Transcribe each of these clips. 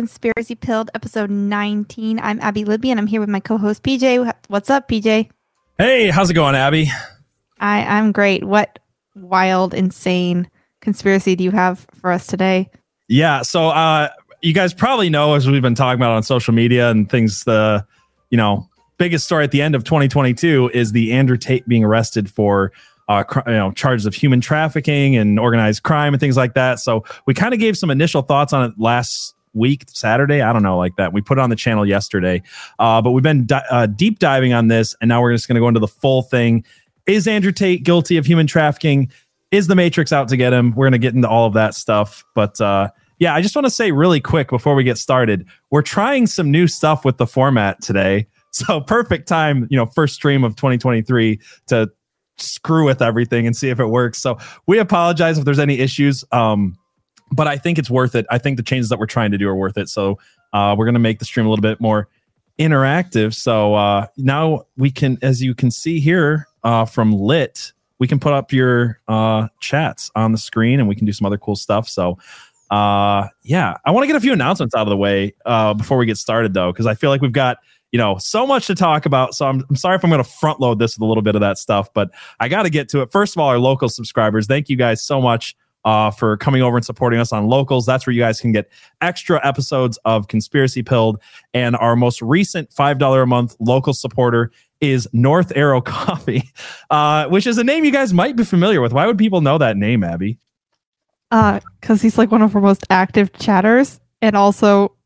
Conspiracy Pilled episode 19. I'm Abby Libby and I'm here with my co-host PJ. What's up, PJ? Hey, how's it going, Abby? I I'm great. What wild, insane conspiracy do you have for us today? Yeah, so uh you guys probably know as we've been talking about on social media and things the you know, biggest story at the end of 2022 is the Andrew Tate being arrested for uh, cr- you know, charges of human trafficking and organized crime and things like that. So we kind of gave some initial thoughts on it last week, Saturday. I don't know, like that. We put it on the channel yesterday, uh, but we've been di- uh, deep diving on this, and now we're just going to go into the full thing. Is Andrew Tate guilty of human trafficking? Is the Matrix out to get him? We're going to get into all of that stuff, but. uh yeah, I just want to say really quick before we get started, we're trying some new stuff with the format today. So perfect time, you know, first stream of 2023 to screw with everything and see if it works. So we apologize if there's any issues. Um, but I think it's worth it. I think the changes that we're trying to do are worth it. So uh, we're going to make the stream a little bit more interactive. So uh, now we can, as you can see here uh, from Lit, we can put up your uh, chats on the screen and we can do some other cool stuff. So uh, yeah, I want to get a few announcements out of the way uh, before we get started, though, because I feel like we've got you know so much to talk about. So I'm, I'm sorry if I'm going to front load this with a little bit of that stuff, but I got to get to it. First of all, our local subscribers, thank you guys so much uh, for coming over and supporting us on locals. That's where you guys can get extra episodes of Conspiracy Pilled. And our most recent $5 a month local supporter is North Arrow Coffee, uh, which is a name you guys might be familiar with. Why would people know that name, Abby? Uh, because he's like one of our most active chatters, and also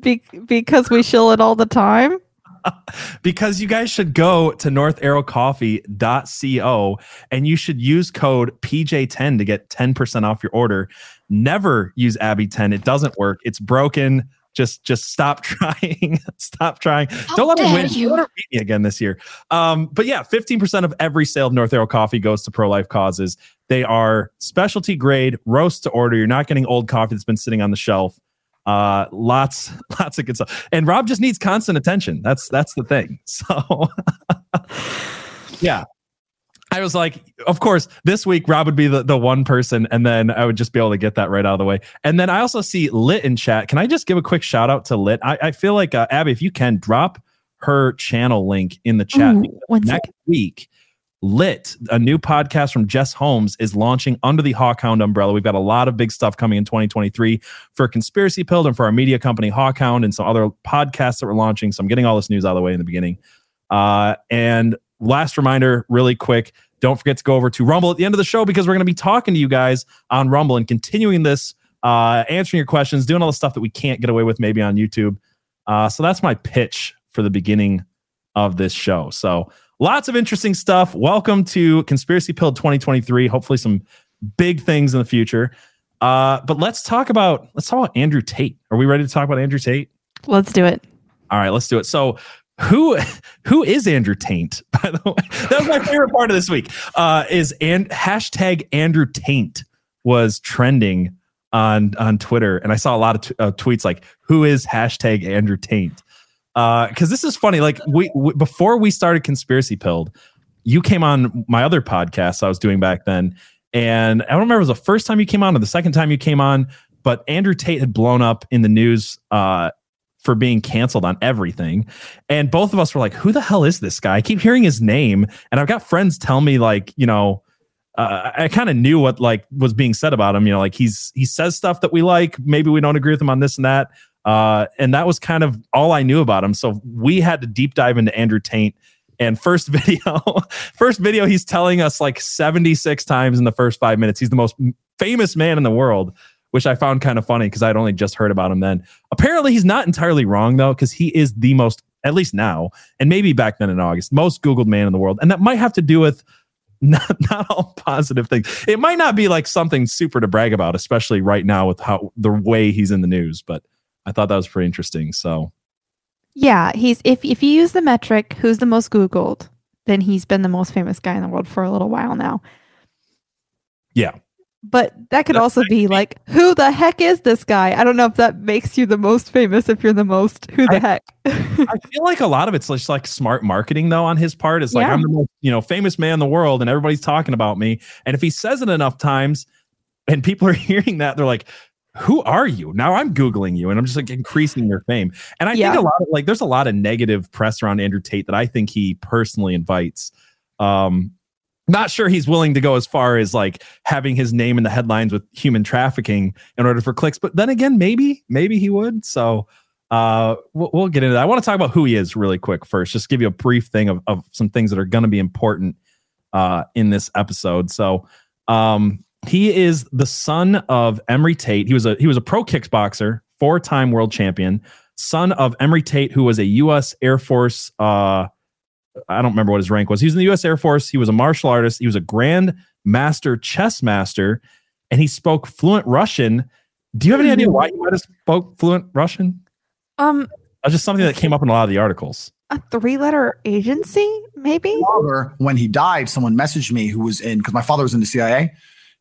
be- because we shill it all the time. because you guys should go to northarrowcoffee.co and you should use code PJ10 to get 10% off your order. Never use Abby10. It doesn't work. It's broken. Just just stop trying. stop trying. How Don't let me win. you. Don't let beat me again this year. Um, but yeah, 15% of every sale of North Arrow coffee goes to pro-life causes. They are specialty grade, roast to order. You're not getting old coffee that's been sitting on the shelf. Uh, lots, lots of good stuff. And Rob just needs constant attention. That's that's the thing. So yeah. I was like, of course, this week Rob would be the, the one person, and then I would just be able to get that right out of the way. And then I also see Lit in chat. Can I just give a quick shout out to Lit? I, I feel like uh, Abby, if you can drop her channel link in the chat Ooh, because one next week. Lit, a new podcast from Jess Holmes, is launching under the Hawkhound umbrella. We've got a lot of big stuff coming in 2023 for Conspiracy Pilled and for our media company Hawkhound and some other podcasts that we're launching. So I'm getting all this news out of the way in the beginning. Uh, and last reminder, really quick, don't forget to go over to Rumble at the end of the show because we're going to be talking to you guys on Rumble and continuing this, uh, answering your questions, doing all the stuff that we can't get away with maybe on YouTube. Uh, so that's my pitch for the beginning of this show. So lots of interesting stuff. Welcome to Conspiracy Pill 2023. Hopefully, some big things in the future. Uh, but let's talk about let's talk about Andrew Tate. Are we ready to talk about Andrew Tate? Let's do it. All right, let's do it. So who who is Andrew Taint? By the way, that was my favorite part of this week. Uh, is and hashtag Andrew Taint was trending on on Twitter, and I saw a lot of t- uh, tweets like, "Who is hashtag Andrew Taint?" Because this is funny. Like we, we before we started Conspiracy Pilled, you came on my other podcast I was doing back then, and I don't remember it was the first time you came on or the second time you came on, but Andrew Tate had blown up in the news uh, for being canceled on everything. And both of us were like, who the hell is this guy? I keep hearing his name. And I've got friends tell me, like, you know, uh, I kind of knew what like was being said about him. You know, like he's he says stuff that we like. Maybe we don't agree with him on this and that. Uh, and that was kind of all I knew about him. So we had to deep dive into Andrew Taint. And first video, first video, he's telling us like 76 times in the first five minutes. He's the most famous man in the world, which I found kind of funny because I'd only just heard about him then. Apparently, he's not entirely wrong though, because he is the most, at least now, and maybe back then in August, most Googled man in the world. And that might have to do with not, not all positive things. It might not be like something super to brag about, especially right now with how the way he's in the news. But I thought that was pretty interesting. So Yeah, he's if if you use the metric who's the most Googled, then he's been the most famous guy in the world for a little while now. yeah, But that could That- also be like, who the heck is this guy? I don't know if that makes you the most famous if you're the most who the I- heck. I feel like a lot of it's just like smart marketing though on his part. It's like Yeah. I'm the most you know famous man in the world, and everybody's talking about me. And if he says it enough times, and people are hearing that, they're like, who are you? Now I'm Googling you and I'm just like increasing your fame. And I Yeah. think a lot of like there's a lot of negative press around Andrew Tate that I think he personally invites. Um not sure he's willing to go as far as like having his name in the headlines with human trafficking in order for clicks. But then again, maybe, maybe he would. So uh we'll, we'll get into that. I want to talk about who he is really quick first, just give you a brief thing of, of some things that are going to be important uh in this episode. So um he is the son of Emory Tate. He was a he was a pro kickboxer, four-time world champion, son of Emory Tate, who was a U.S. Air Force. Uh, I don't remember what his rank was. He was in the U.S. Air Force. He was a martial artist. He was a grand master chess master, and he spoke fluent Russian. Do you have any idea why he might have spoke fluent Russian? Um, That's just something that came up in a lot of the articles. a three-letter agency, maybe. father, when he died, someone messaged me who was in because my father was in the CIA.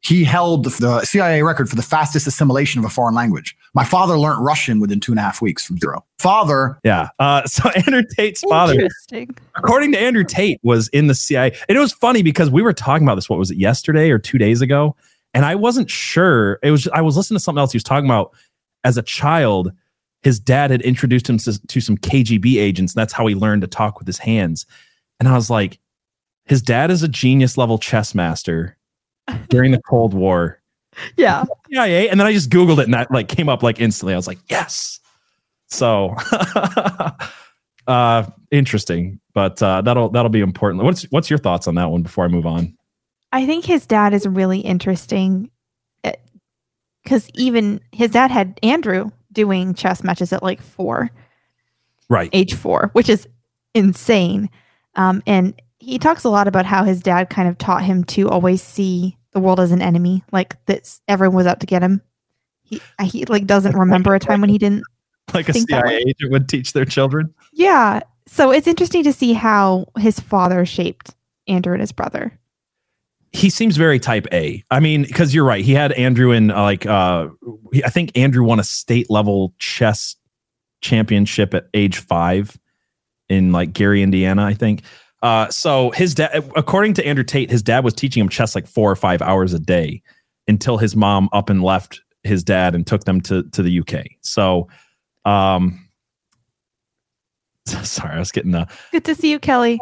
He held the, the CIA record for the fastest assimilation of a foreign language. My father learned Russian within two and a half weeks from zero. Father, Yeah. Uh, so Andrew Tate's father Interesting. according to Andrew Tate, was in the CIA. And it was funny because we were talking about this. What was it yesterday or two days ago? And I wasn't sure. It was. I was listening to something else. He was talking about as a child, his dad had introduced him to, to some KGB agents. And that's how he learned to talk with his hands. And I was like, his dad is a genius level chess master during the Cold War. Yeah. CIA. And then I just Googled it and that like came up like instantly. I was like, yes. So uh interesting. But uh that'll that'll be important. What's what's your thoughts on that one before I move on? I think his dad is really interesting because even his dad had Andrew doing chess matches at like four, Right. age four, which is insane. Um, and he talks a lot about how his dad kind of taught him to always see the world as an enemy, like that everyone was out to get him. He he like doesn't remember a time when he didn't. Like a CIA agent would teach their children. Yeah. So it's interesting to see how his father shaped Andrew and his brother. He seems very type A. I mean, because you're right. He had Andrew in uh, like uh I think Andrew won a state level chess championship at age five in like Gary, Indiana, I think. Uh, so his dad, according to Andrew Tate, his dad was teaching him chess like four or five hours a day until his mom up and left his dad and took them to to the UK. So, um, sorry, I was getting the Good to see you, Kelly.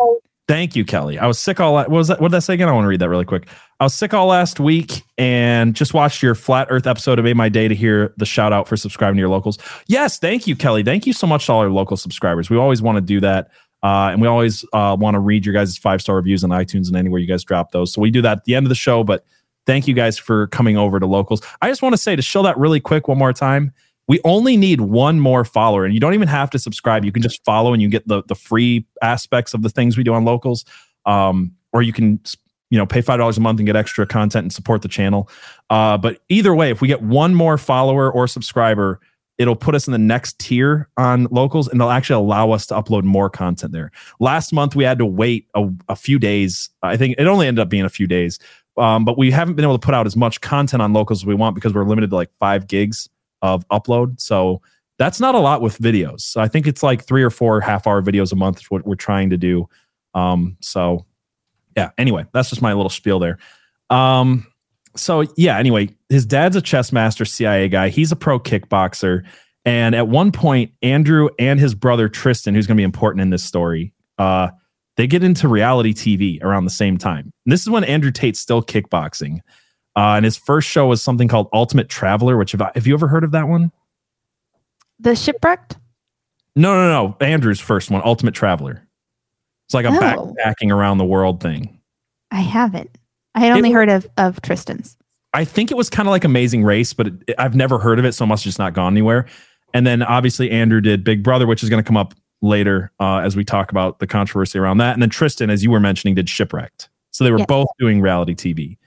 Thank you, Kelly. I was sick all. What was that? What did I say again? I want to read that really quick. I was sick all last week and just watched your flat Earth episode. It made my day to hear the shout out for subscribing to your locals. Yes, thank you, Kelly. Thank you so much to all our local subscribers. We always want to do that, uh, and we always uh, want to read your guys' five star reviews on iTunes and anywhere you guys drop those. So we do that at the end of the show. But thank you guys for coming over to locals. I just want to say to show that really quick one more time. We only need one more follower, and you don't even have to subscribe. You can just follow, and you get the the free aspects of the things we do on locals. Um, or you can you know pay five dollars a month and get extra content and support the channel. Uh, but either way, if we get one more follower or subscriber, it'll put us in the next tier on locals, and they'll actually allow us to upload more content there. Last month we had to wait a, a few days. I think it only ended up being a few days. Um, but we haven't been able to put out as much content on locals as we want because we're limited to like five gigs of upload. So that's not a lot with videos. So I think it's like three or four half hour videos a month is what we're trying to do. Um, so yeah, anyway, that's just my little spiel there. Um, so yeah, anyway, his dad's a chess master CIA guy. He's a pro kickboxer. And at one point, Andrew and his brother Tristan, who's going to be important in this story, uh, they get into reality TV around the same time. And this is when Andrew Tate's still kickboxing. Uh, and his first show was something called Ultimate Traveler, which have, have you ever heard of that one? The shipwrecked. No, no, no. Andrew's first one, Ultimate Traveler. It's like a Oh. backpacking around the world thing. I haven't. I had only was- heard of of Tristan's. I think it was kind of like Amazing Race, but it, I've never heard of it, so it must have just not gone anywhere. And then obviously Andrew did Big Brother, which is going to come up later uh, as we talk about the controversy around that. And then Tristan, as you were mentioning, did Shipwrecked. So they were Yes. both doing reality TV.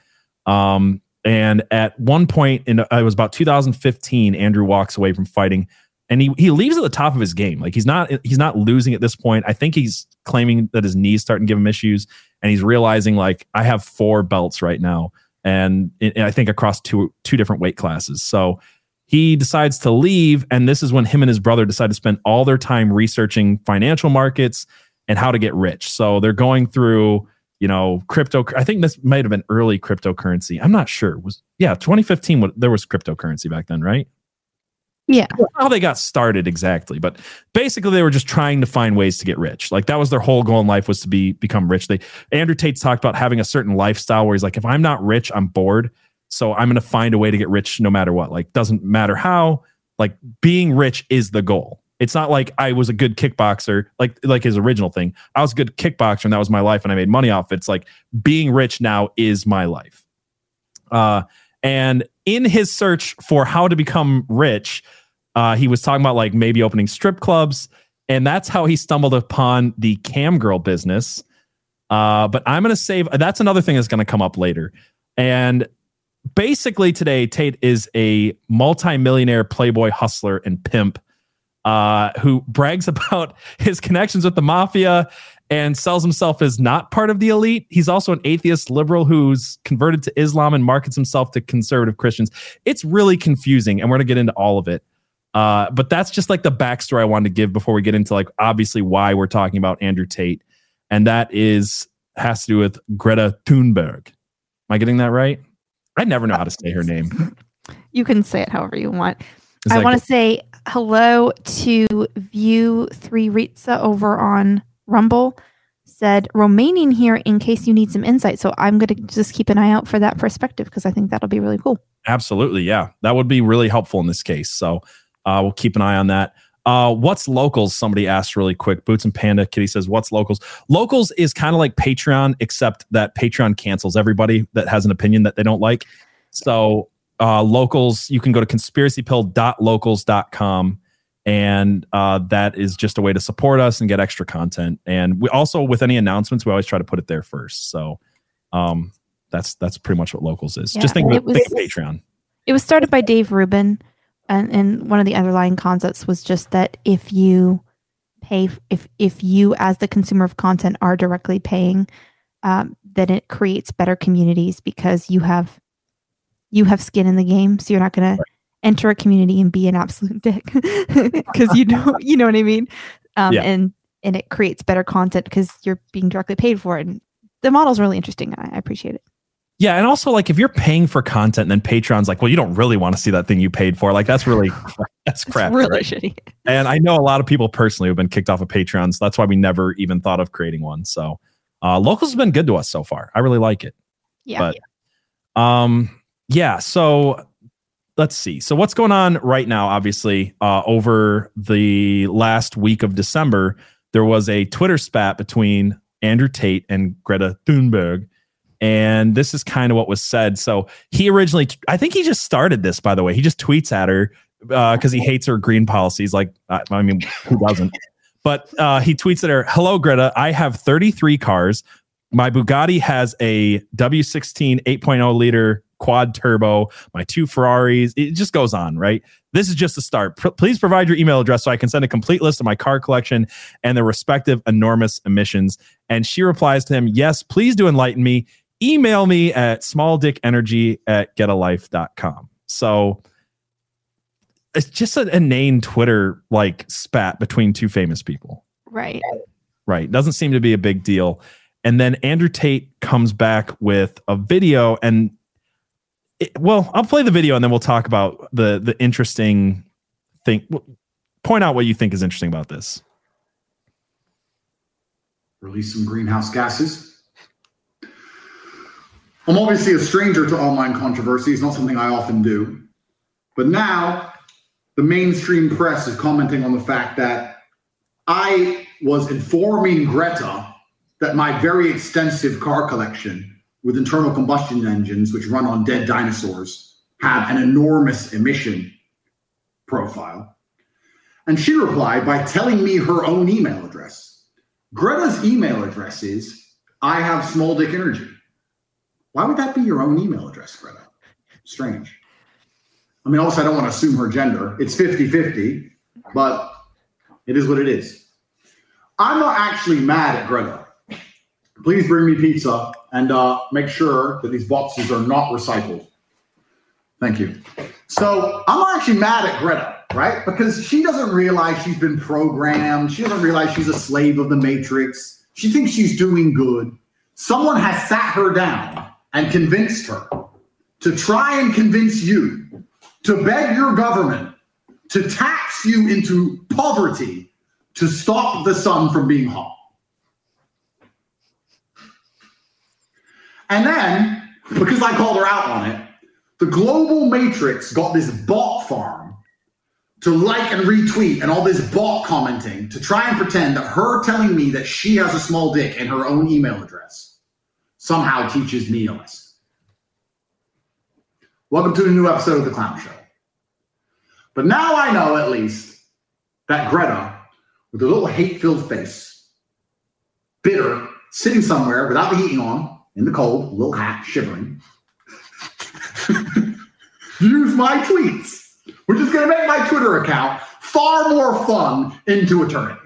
Um, and at one point in uh, it was about 2015, Andrew walks away from fighting, and he he leaves at the top of his game. Like he's not he's not losing at this point. I think he's claiming that his knees starting to give him issues, and he's realizing like I have four belts right now, and, and I think across two two different weight classes. So he decides to leave, and this is when him and his brother decide to spend all their time researching financial markets and how to get rich. So they're going through you know, crypto. I think this might have been early cryptocurrency. I'm not sure. Was yeah, 2015. There was cryptocurrency back then, right? Yeah. How they got started exactly, but basically they were just trying to find ways to get rich. Like that was their whole goal in life was to be become rich. They Andrew Tate's talked about having a certain lifestyle where he's like, if I'm not rich, I'm bored. So I'm to find a way to get rich no matter what. Like doesn't matter how. Like being rich is the goal. It's not like I was a good kickboxer, like like his original thing. I was a good kickboxer and that was my life and I made money off it. It's like being rich now is my life. Uh, and in his search for how to become rich, uh, he was talking about like maybe opening strip clubs, and that's how he stumbled upon the cam girl business. Uh, but I'm going to save. That's another thing that's going to come up later. And basically, today Tate is a multimillionaire playboy hustler and pimp uh, who brags about his connections with the mafia and sells himself as not part of the elite. He's also an atheist liberal who's converted to Islam and markets himself to conservative Christians. It's really confusing, and we're going to get into all of it. Uh, but that's just like the backstory I wanted to give before we get into like obviously why we're talking about Andrew Tate, and that is has to do with Greta Thunberg. Am I getting that right? I never know how to say her name. You can say it however you want. I want to say hello to View Three Ritza over on Rumble. Said remaining here in case you need some insight. So I'm going to just keep an eye out for that perspective because I think that'll be really cool. Absolutely, yeah, that would be really helpful in this case. So uh, we'll keep an eye on that. Uh, what's locals? Somebody asked really quick. Boots and Panda Kitty says, "What's locals?" Locals is kind of like Patreon, except that Patreon cancels everybody that has an opinion that they don't like. So uh, locals, you can go to conspiracypilled.locals.com, and uh, that is just a way to support us and get extra content. And we also, with any announcements, we always try to put it there first. So um, that's that's pretty much what locals is. Yeah, just think, of, it think of Patreon. It was started by Dave Rubin, and, and one of the underlying concepts was just that if you pay, if if you as the consumer of content are directly paying, um, then it creates better communities because you have you have skin in the game, so you're not going to enter a community and be an absolute dick because you know you know what I mean, um, Yeah. and and it creates better content because you're being directly paid for it. And the model's really interesting. I, I appreciate it. Yeah, and also like if you're paying for content, and then Patreon's like, well, you don't really want to see that thing you paid for. Like that's really that's It's crap. really right? shitty. And I know a lot of people personally who've been kicked off of Patreon, so that's why we never even thought of creating one. So uh, locals has been good to us so far. I really like it. Yeah. But um, yeah. So let's see. So what's going on right now? Obviously, uh, over the last week of December, there was a Twitter spat between Andrew Tate and Greta Thunberg. And this is kind of what was said. So he originally, I think he just started this, by the way. He just tweets at her because he hates her green policies. Like, I, I mean, who doesn't? But uh, he tweets at her, "Hello, Greta. I have 33 cars. My Bugatti has a W16 8.0 liter quad turbo. My two Ferraris. It just goes on, right? This is just the start. P- please provide your email address so I can send a complete list of my car collection and the respective enormous emissions." And she replies to him, "Yes, please do enlighten me. Email me at smalldickenergy at getalife.com." So it's just an inane Twitter like spat between two famous people. Right. Right. Doesn't seem to be a big deal. And then Andrew Tate comes back with a video and it, well, I'll play the video and then we'll talk about the the interesting thing. Point out what you think is interesting about this. release some greenhouse gases. I'm obviously a stranger to online controversy. It's not something I often do. But now the mainstream press is commenting on the fact that I was informing Greta that my very extensive car collection with internal combustion engines, which run on dead dinosaurs, have an enormous emission profile. And she replied by telling me her own email address. Greta's email address is I have small dick energy. Why would that be your own email address, Greta? Strange. I mean, also, I don't want to assume her gender. It's 50 50, but it is what it is. I'm not actually mad at Greta. Please bring me pizza and uh, make sure that these boxes are not recycled. Thank you. So I'm actually mad at Greta, right? Because she doesn't realize she's been programmed. She doesn't realize she's a slave of the matrix. She thinks she's doing good. someone has sat her down and convinced her to try and convince you to beg your government to tax you into poverty to stop the sun from being hot. And then, because I called her out on it, the global matrix got this bot farm to like and retweet and all this bot commenting to try and pretend that her telling me that she has a small dick in her own email address somehow teaches me a lesson. Welcome to a new episode of The Clown Show. But now I know at least that Greta, with a little hate filled face, bitter, sitting somewhere without the heating on, in the cold, little hat, shivering, use my tweets, which is going to make my Twitter account far more fun into eternity.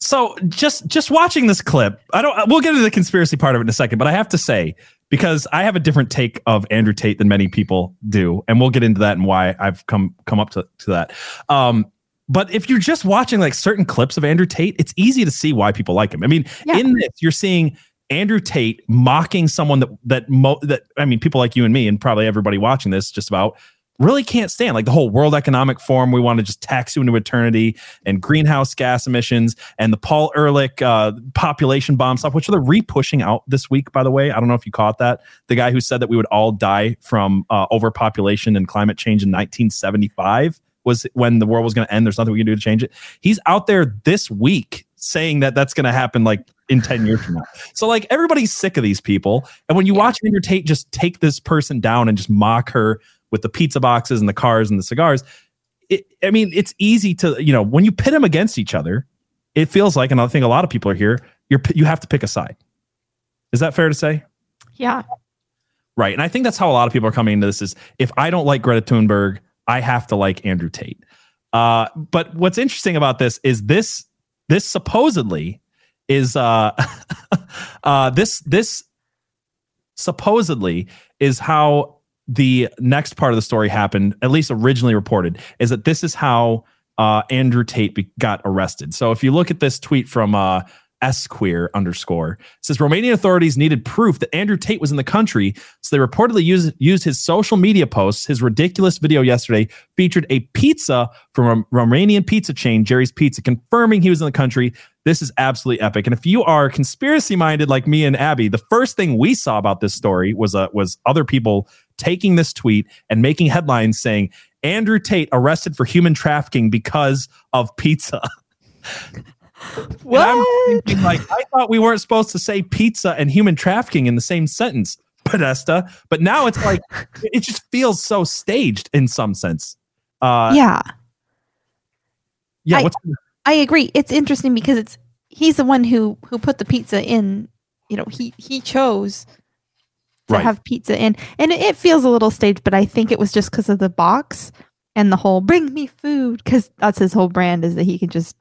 So just just watching this clip, I don't. We'll get into the conspiracy part of it in a second, but I have to say because I have a different take of Andrew Tate than many people do, and we'll get into that and why I've come come up to to that. Um, but if you're just watching like certain clips of Andrew Tate, it's easy to see why people like him. I mean, Yeah. in this, you're seeing Andrew Tate mocking someone that that mo- that I mean, people like you and me, and probably everybody watching this, just about really can't stand like the whole World Economic Forum. We want to just tax you into eternity and greenhouse gas emissions and the Paul Ehrlich uh, population bomb stuff, which they're re-pushing out this week. By the way, I don't know if you caught that. The guy who said that we would all die from uh, overpopulation and climate change in 1975 was when the world was going to end. There's nothing we can do to change it. He's out there this week saying that that's going to happen like in 10 years from now. So like everybody's sick of these people. And when you watch Andrew Tate just take this person down and just mock her with the pizza boxes and the cars and the cigars, it, I mean, it's easy to, you know, when you pit them against each other, it feels like, and I think a lot of people are here, you're, you have to pick a side. Is that fair to say? Yeah. Right. And I think that's how a lot of people are coming into this is if I don't like Greta Thunberg, I have to like Andrew Tate. Uh, but what's interesting about this is this this supposedly is uh, uh, this this supposedly is how the next part of the story happened, at least originally reported, is that this is how uh, Andrew Tate be- got arrested. So if you look at this tweet from uh, squeer underscore says Romanian authorities needed proof that Andrew Tate was in the country, so they reportedly used used his social media posts. His ridiculous video yesterday featured a pizza from a Romanian pizza chain, Jerry's Pizza, confirming he was in the country. This is absolutely epic. And if you are conspiracy minded like me and Abby, the first thing we saw about this story was uh, was other people taking this tweet and making headlines saying Andrew Tate arrested for human trafficking because of pizza. And I'm thinking, like, I thought we weren't supposed to say pizza and human trafficking in the same sentence, Podesta. But now it's like it just feels so staged in some sense. Uh, yeah. yeah. I- I agree. It's interesting because it's he's the one who who put the pizza in. You know, he he chose to Right. have pizza in, and it, it feels a little staged. But I think it was just because of the box and the whole "bring me food" because that's his whole brand is that he can just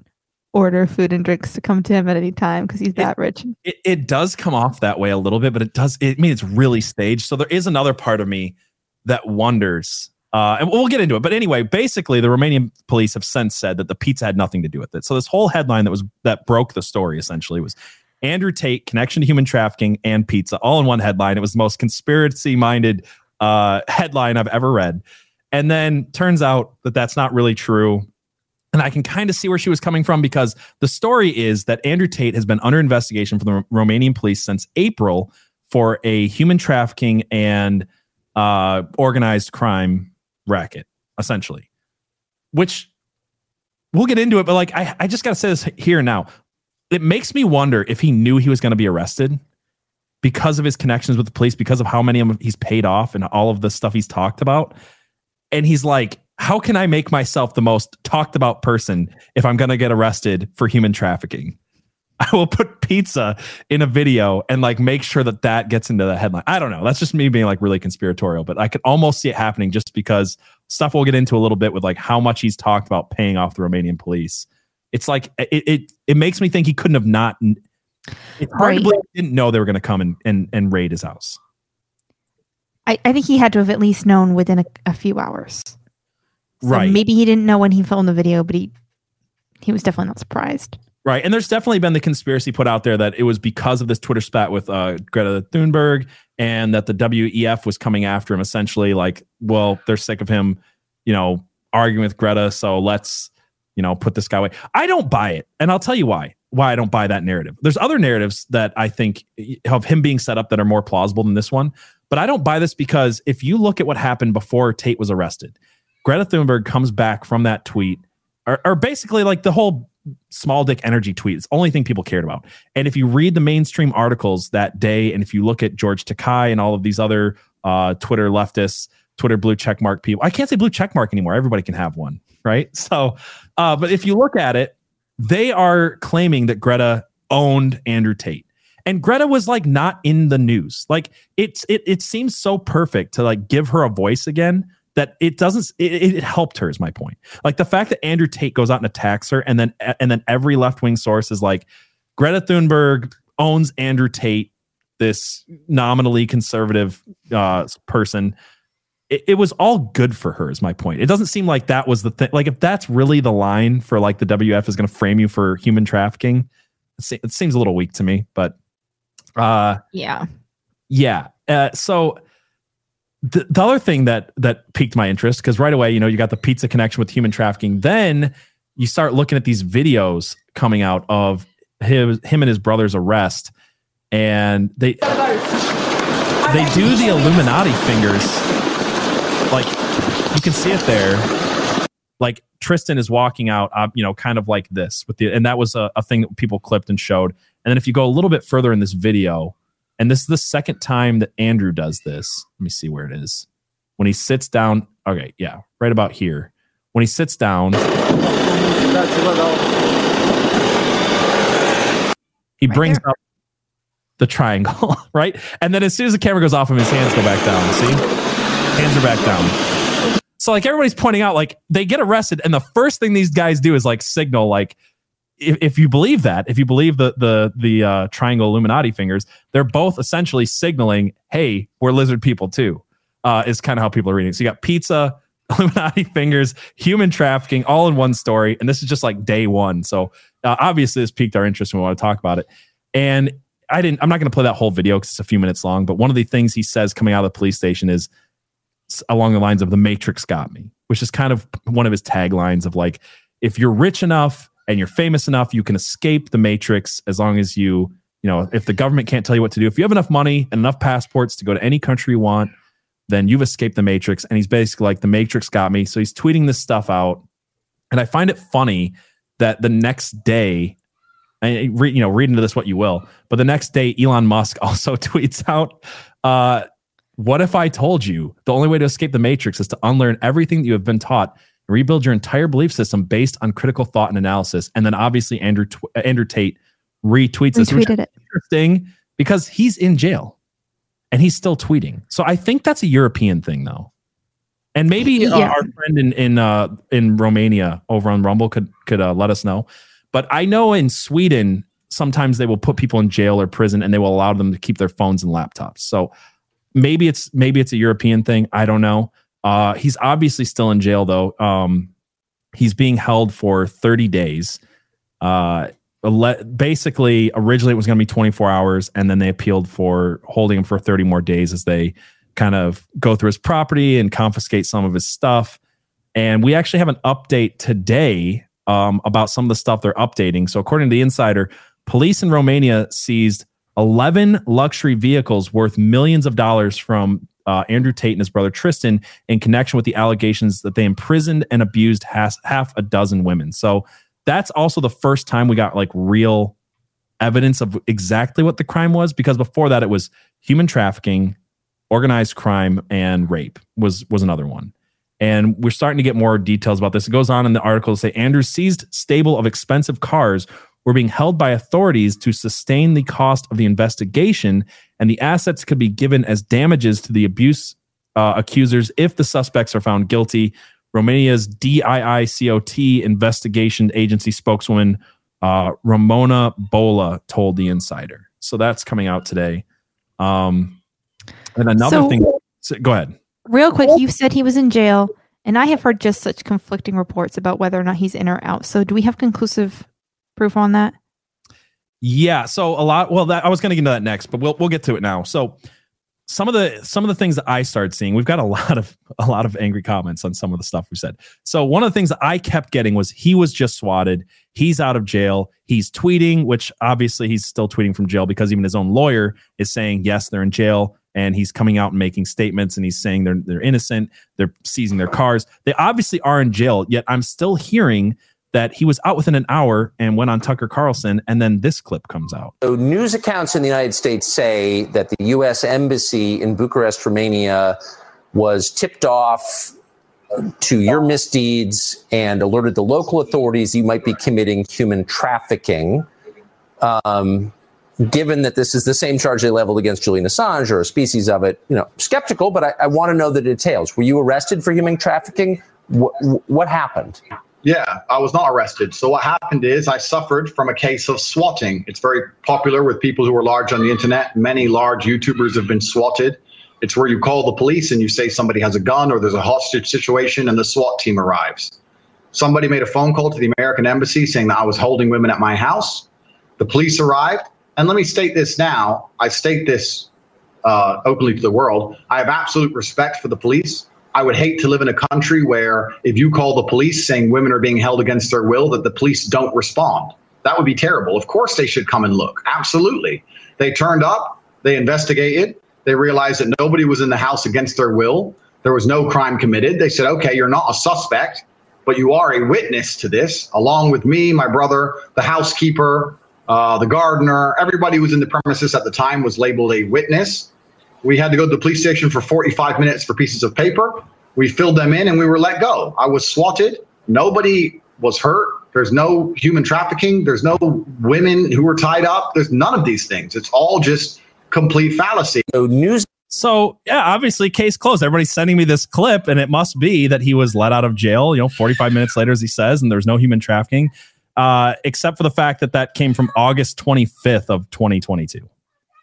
order food and drinks to come to him at any time because he's that rich. it, it does come off that way a little bit, but it does. It, I mean, it's really staged. So there is another part of me that wonders. Uh, and we'll get into it. But anyway, basically, the Romanian police have since said that the pizza had nothing to do with it. So this whole headline that was that broke the story essentially was Andrew Tate connection to human trafficking and pizza all in one headline. It was the most conspiracy minded uh, headline I've ever read. And then turns out that that's not really true. And I can kind of see where she was coming from because the story is that Andrew Tate has been under investigation from the Romanian police since April for a human trafficking and uh, organized crime racket, essentially. Which we'll get into it, but like I, I just gotta say this here now. It makes me wonder if he knew he was going to be arrested because of his connections with the police, because of how many of he's paid off and all of the stuff he's talked about. And he's like, how can I make myself the most talked about person if I'm going to get arrested for human trafficking? I will put pizza in a video and like make sure that that gets into the headline. I don't know. That's just me being like really conspiratorial, but I could almost see it happening just because stuff we'll get into a little bit with like how much he's talked about paying off the Romanian police. It's like it it, it makes me think he couldn't have not. It's hard to Right. he didn't know they were going to come and, and and raid his house. I, I think he had to have at least known within a, a few hours. So Right. Maybe he didn't know when he filmed the video, but he he was definitely not surprised. Right. And there's definitely been the conspiracy put out there that it was because of this Twitter spat with uh, Greta Thunberg and that the WEF was coming after him essentially like, well, they're sick of him, you know, arguing with Greta. So let's, you know, put this guy away. I don't buy it. And I'll tell you why, why I don't buy that narrative. There's other narratives that I think of him being set up that are more plausible than this one. But I don't buy this because if you look at what happened before Tate was arrested, Greta Thunberg comes back from that tweet, or, or basically like the whole small dick energy tweet. It's the only thing people cared about. And if you read the mainstream articles that day, and if you look at George Takei and all of these other uh, Twitter leftists, Twitter blue checkmark people, I can't say blue checkmark anymore. Everybody can have one, right? So, uh, but if you look at it, they are claiming that Greta owned Andrew Tate. And Greta was like not in the news. Like it's it it seems so perfect to like give her a voice again that it doesn't it, it, helped her is my point. Like the fact that andrew tate goes out and attacks her and then and then every left-wing source is like greta thunberg owns andrew tate this nominally conservative uh, person. It, it, was all good for her is my point. It doesn't seem like that was the thing like if that's really the line for like the WEF is going to frame you for human trafficking it, it seems a little weak to me but uh yeah. yeah uh, so the, the other thing that that piqued my interest because right away you know you got the pizza connection with human trafficking. Then you start looking at these videos coming out of him, him and his brother's arrest and they they do the illuminati fingers. Like you can see it there. Like tristan is walking out uh, you know kind of like this with the and that was a, a thing that people clipped and showed. And then if you go a little bit further in this video and this is the second time that Andrew does this. Let me see where it is. When he sits down, okay, yeah, right about here. When he sits down, he brings up the triangle, right? And then as soon as the camera goes off him, his hands go back down. See? Hands are back down. So like everybody's pointing out, like they get arrested, and the first thing these guys do is like signal, like, if, if you believe that, if you believe the the the uh, triangle Illuminati fingers, they're both essentially signaling, "Hey, we're lizard people too." Uh, is kind of how people are reading. So you got pizza, Illuminati fingers, human trafficking, all in one story, and this is just like day one. So uh, obviously, this piqued our interest, and we want to talk about it. And I didn't. I'm not going to play that whole video because it's a few minutes long. But one of the things he says coming out of the police station is along the lines of "the Matrix got me," which is kind of one of his taglines of like, if you're rich enough and you're famous enough, you can escape the matrix as long as you, you know, if the government can't tell you what to do, if you have enough money and enough passports to go to any country you want, then you've escaped the matrix. And he's basically like, the matrix got me. So he's tweeting this stuff out. And I find it funny that the next day, and you know, read into this what you will, but the next day, Elon Musk also tweets out, uh, what if I told you the only way to escape the matrix is to unlearn everything that you have been taught rebuild your entire belief system based on critical thought and analysis. And then obviously Andrew Tw- Andrew Tate retweets this, which is it. interesting because he's in jail and he's still tweeting. So I think that's a European thing though. And maybe uh, our friend in in uh, in Romania over on Rumble could could uh, let us know. But I know in Sweden sometimes they will put people in jail or prison and they will allow them to keep their phones and laptops. So maybe it's maybe it's a European thing. I don't know. Uh, he's obviously still in jail though. Um, he's being held for 30 days. Uh, basically, originally it was going to be 24 hours, and then they appealed for holding him for 30 more days as they kind of go through his property and confiscate some of his stuff. And we actually have an update today um, about some of the stuff they're updating. So, according to the insider, police in Romania seized 11 luxury vehicles worth millions of dollars from uh, Andrew Tate and his brother Tristan in connection with the allegations that they imprisoned and abused has, half a dozen women. So that's also the first time we got like real evidence of exactly what the crime was because before that it was human trafficking, organized crime and rape was was another one. And we're starting to get more details about this. It goes on in the article to say Andrew seized stable of expensive cars were being held by authorities to sustain the cost of the investigation, and the assets could be given as damages to the abuse uh, accusers if the suspects are found guilty. Romania's DIICOT investigation agency spokeswoman uh, Ramona Bolla told the insider. So that's coming out today. Um, and another so, thing, so, go ahead. Real quick, you said he was in jail, and I have heard just such conflicting reports about whether or not he's in or out. So do we have conclusive proof on that? Yeah. So a lot. Well, that I was going to get into that next, but we'll we'll get to it now. So some of the some of the things that I started seeing, we've got a lot of a lot of angry comments on some of the stuff we said. So one of the things that I kept getting was he was just swatted. He's out of jail. He's tweeting, which obviously he's still tweeting from jail because even his own lawyer is saying yes, they're in jail, and he's coming out and making statements and he's saying they're they're innocent. They're seizing their cars. They obviously are in jail. Yet I'm still hearing that he was out within an hour and went on Tucker Carlson, and then this clip comes out. So, news accounts in the United States say that the U.S. Embassy in Bucharest, Romania, was tipped off to your misdeeds and alerted the local authorities you might be committing human trafficking. Um, given that this is the same charge they leveled against Julian Assange or a species of it, you know, skeptical, but I, I want to know the details. Were you arrested for human trafficking? What, what happened? Yeah, I was not arrested. So what happened is I suffered from a case of swatting. It's very popular with people who are large on the internet. Many large YouTubers have been swatted. It's where you call the police and you say somebody has a gun or there's a hostage situation and the SWAT team arrives. Somebody made a phone call to the American embassy saying that I was holding women at my house. The police arrived. And let me state this now. I state this uh, openly to the world. I have absolute respect for the police. I would hate to live in a country where if you call the police saying women are being held against their will, that the police don't respond. That would be terrible. Of course, they should come and look. Absolutely. They turned up, they investigated, they realized that nobody was in the house against their will. There was no crime committed. They said, okay, you're not a suspect, but you are a witness to this, along with me, my brother, the housekeeper, uh, the gardener, everybody who was in the premises at the time was labeled a witness. We had to go to the police station for 45 minutes for pieces of paper. We filled them in and we were let go. I was swatted. Nobody was hurt. There's no human trafficking. There's no women who were tied up. There's none of these things. It's all just complete fallacy. So news So yeah, obviously case closed. Everybody's sending me this clip, and it must be that he was let out of jail. You know, 45 minutes later, as he says, and there's no human trafficking, uh, except for the fact that that came from August 25th of 2022.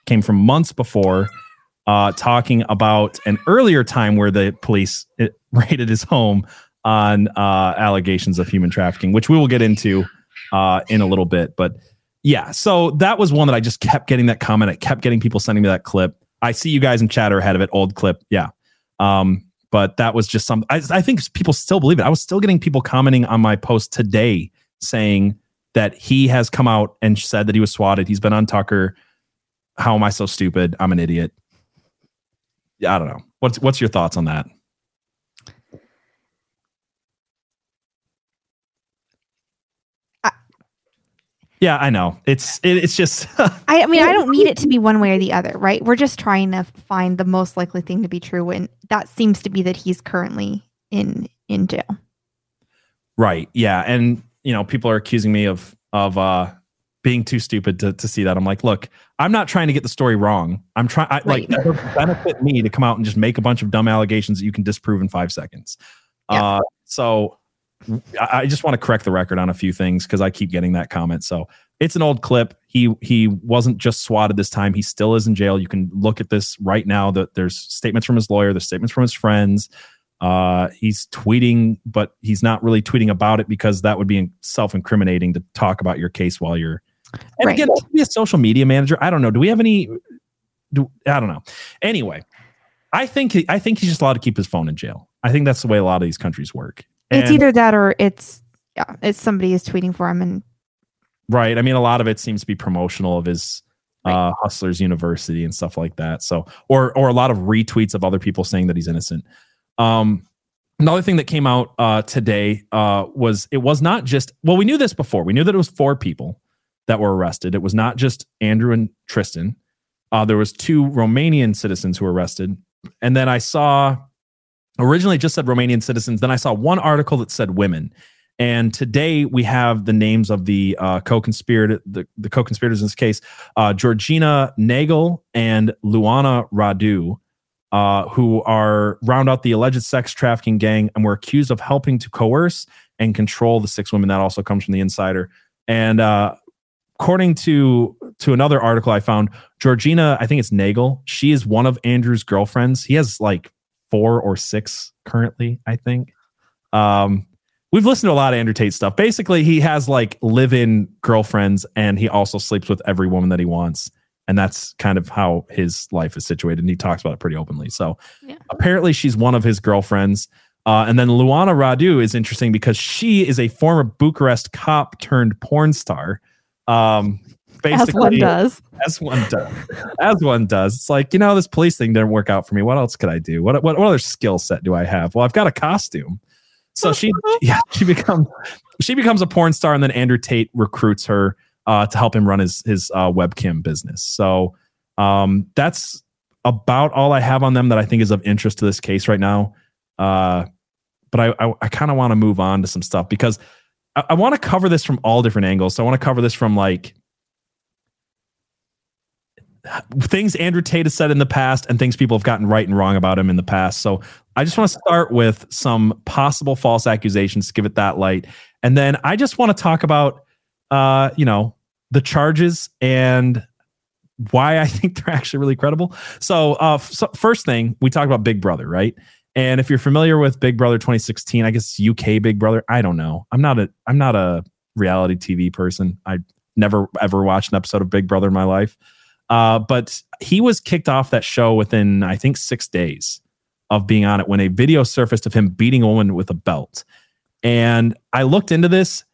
Came from months before, uh, talking about an earlier time where the police raided his home on uh, allegations of human trafficking, which we will get into uh, in a little bit. But yeah, so that was one that I just kept getting that comment. I kept getting people sending me that clip. I see you guys in chat are ahead of it. Old clip, yeah. Um, but that was just some. I, I think people still believe it. I was still getting people commenting on my post today saying that he has come out and said that he was swatted. He's been on Tucker. How am I so stupid? I'm an idiot. Yeah, I don't know. What's what's your thoughts on that? Yeah, I know. It's it, it's just I, I mean, I don't need it to be one way or the other, right? We're just trying to find the most likely thing to be true, and that seems to be that he's currently in in jail. right. Yeah, and you know, people are accusing me of of uh being too stupid to, to see that. I'm like, look, I'm not trying to get the story wrong. I'm trying like Right. that would benefit me to come out and just make a bunch of dumb allegations that you can disprove in five seconds. Yeah. Uh, so I, I just want to correct the record on a few things because I keep getting that comment. So it's an old clip. He he wasn't just swatted this time. He still is in jail. You can look at this right now. That there's statements from his lawyer. There's statements from his friends. Uh, he's tweeting, but he's not really tweeting about it because that would be self-incriminating to talk about your case while you're. And Right. again, to be a social media manager, I don't know. Do we have any? Do I don't know. Anyway, I think I think he's just allowed to keep his phone in jail. I think that's the way a lot of these countries work. it's either that or it's yeah, it's somebody is tweeting for him, and Right. I mean, a lot of it seems to be promotional of his uh, Hustlers University and stuff like that. So, or or a lot of retweets of other people saying that he's innocent. Um, another thing that came out uh, today uh, was it was not just well, we knew this before. We knew that it was four people that were arrested. It was not just Andrew and Tristan. Uh, there was two Romanian citizens who were arrested, and then I saw originally just said Romanian citizens. Then I saw one article that said women. And today we have the names of the uh, co-conspirator, the, the co-conspirators in this case, uh, Georgina Naghel and Luana Radu, uh, who are round out the alleged sex trafficking gang and were accused of helping to coerce and control the six women. That also comes from the insider. And uh, according to to another article I found, Georgina, I think it's Naghel. She is one of Andrew's girlfriends. He has like four or six currently, I think. Um, we've listened to a lot of Andrew Tate stuff. Basically, he has like live-in girlfriends, and he also sleeps with every woman that he wants, and that's kind of how his life is situated. And he talks about it pretty openly. So Yeah. apparently, she's one of his girlfriends. Uh, and then Luana Radu is interesting because she is a former Bucharest cop turned porn star. Um, basically, As one does. as one does. As one does. It's like, you know, this police thing didn't work out for me. What else could I do? What what, what other skill set do I have? Well, I've got a costume. So she yeah, she becomes she becomes a porn star and then Andrew Tate recruits her uh, to help him run his his uh, webcam business. So um, that's about all I have on them that I think is of interest to this case right now. Uh, but I I, I kind of want to move on to some stuff because I, I want to cover this from all different angles. So I want to cover this from like things Andrew Tate has said in the past and things people have gotten right and wrong about him in the past. So I just want to start with some possible false accusations to give it that light. And then I just want to talk about uh, you know, the charges and why I think they're actually really credible. So, uh, so first thing, we talked about Big Brother, right? And if you're familiar with Big Brother 2016, I guess UK Big Brother, I don't know. I'm not a I'm not a reality TV person. I never ever watched an episode of Big Brother in my life. Uh, but he was kicked off that show within, I think, six days of being on it when a video surfaced of him beating a woman with a belt. And I looked into this,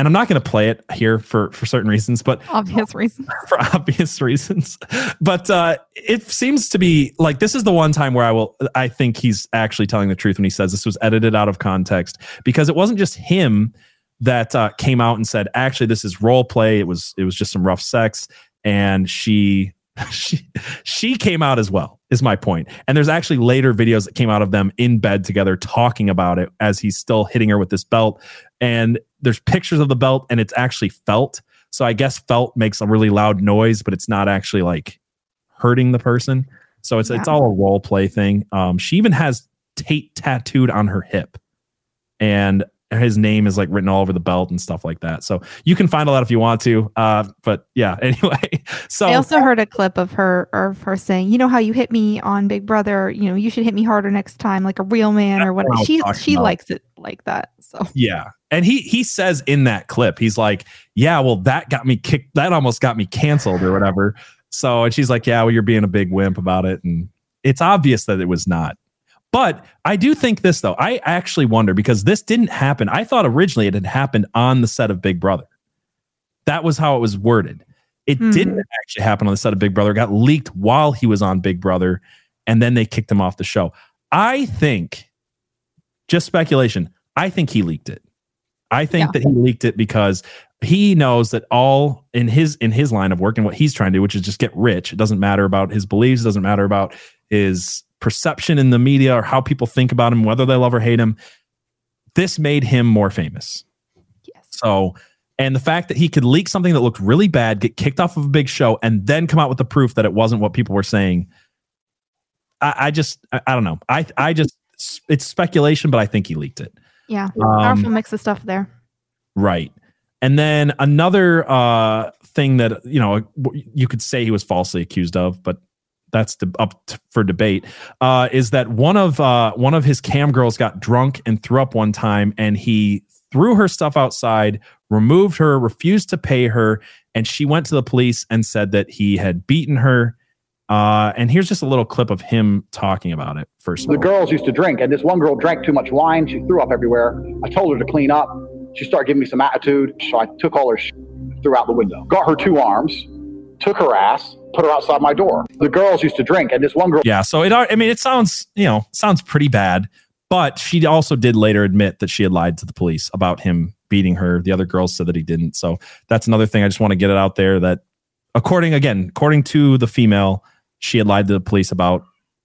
and I'm not going to play it here for for certain reasons, but Obvious reasons for obvious reasons. But uh, it seems to be like this is the one time where I will I think he's actually telling the truth when he says this was edited out of context because it wasn't just him that uh, came out and said actually this is role play. It was it was just some rough sex, and she she she came out as well is my point and there's actually later videos that came out of them in bed together talking about it as he's still hitting her with this belt and there's pictures of the belt and it's actually felt. So i guess felt makes a really loud noise but it's not actually like hurting the person. So it's it's all a role play thing. Um she even has tate tattooed on her hip. And his name is like written all over the belt and stuff like that so you can find all that if you want to uh but yeah anyway so I also heard a clip of her of her saying, "You know how you hit me on Big Brother? You know, you should hit me harder next time, like a real man or what whatever." was She she about. likes it like that. So Yeah. And he he says in that clip, he's like, Yeah, well, that got me kicked, that almost got me canceled or whatever. So and she's like, Yeah, well, you're being a big wimp about it. And it's obvious that it was not. But I do think this though. I actually wonder because this didn't happen. I thought originally it had happened on the set of Big Brother. That was how it was worded. It Hmm. didn't actually happen on the set of Big Brother. It got leaked while he was on Big Brother, and then they kicked him off the show. I think, just speculation, I think he leaked it. I think Yeah. that he leaked it because he knows that all in his in his line of work and what he's trying to do, which is just get rich. It doesn't matter about his beliefs, it doesn't matter about his perception in the media or how people think about him, whether they love or hate him. This made him more famous. yes, So, and the fact that he could leak something that looked really bad, get kicked off of a big show, and then come out with the proof that it wasn't what people were saying. I, I just, I, I don't know. I, I just, it's speculation, but I think he leaked it. yeah, Um, powerful mix of stuff there. Right. And then another uh, thing that you know you could say he was falsely accused of, but that's de- up t- for debate. Uh, is that one of uh, one of his cam girls got drunk and threw up one time, and he threw her stuff outside, removed her, refused to pay her, and she went to the police and said that he had beaten her. Uh, and here's just a little clip of him talking about it. First, The girls used to drink, and this one girl drank too much wine. She threw up everywhere. I told her to clean up. She started giving me some attitude, so I took all her sh- threw out the window. Got her two arms, took her ass, put her outside my door. The girls used to drink, and this one girl Yeah. So it, I mean, it sounds, you know, sounds pretty bad, but she also did later admit that she had lied to the police about him beating her. The other girls said that he didn't. So that's another thing. I just want to get it out there that according, again, according to the female, she had lied to the police about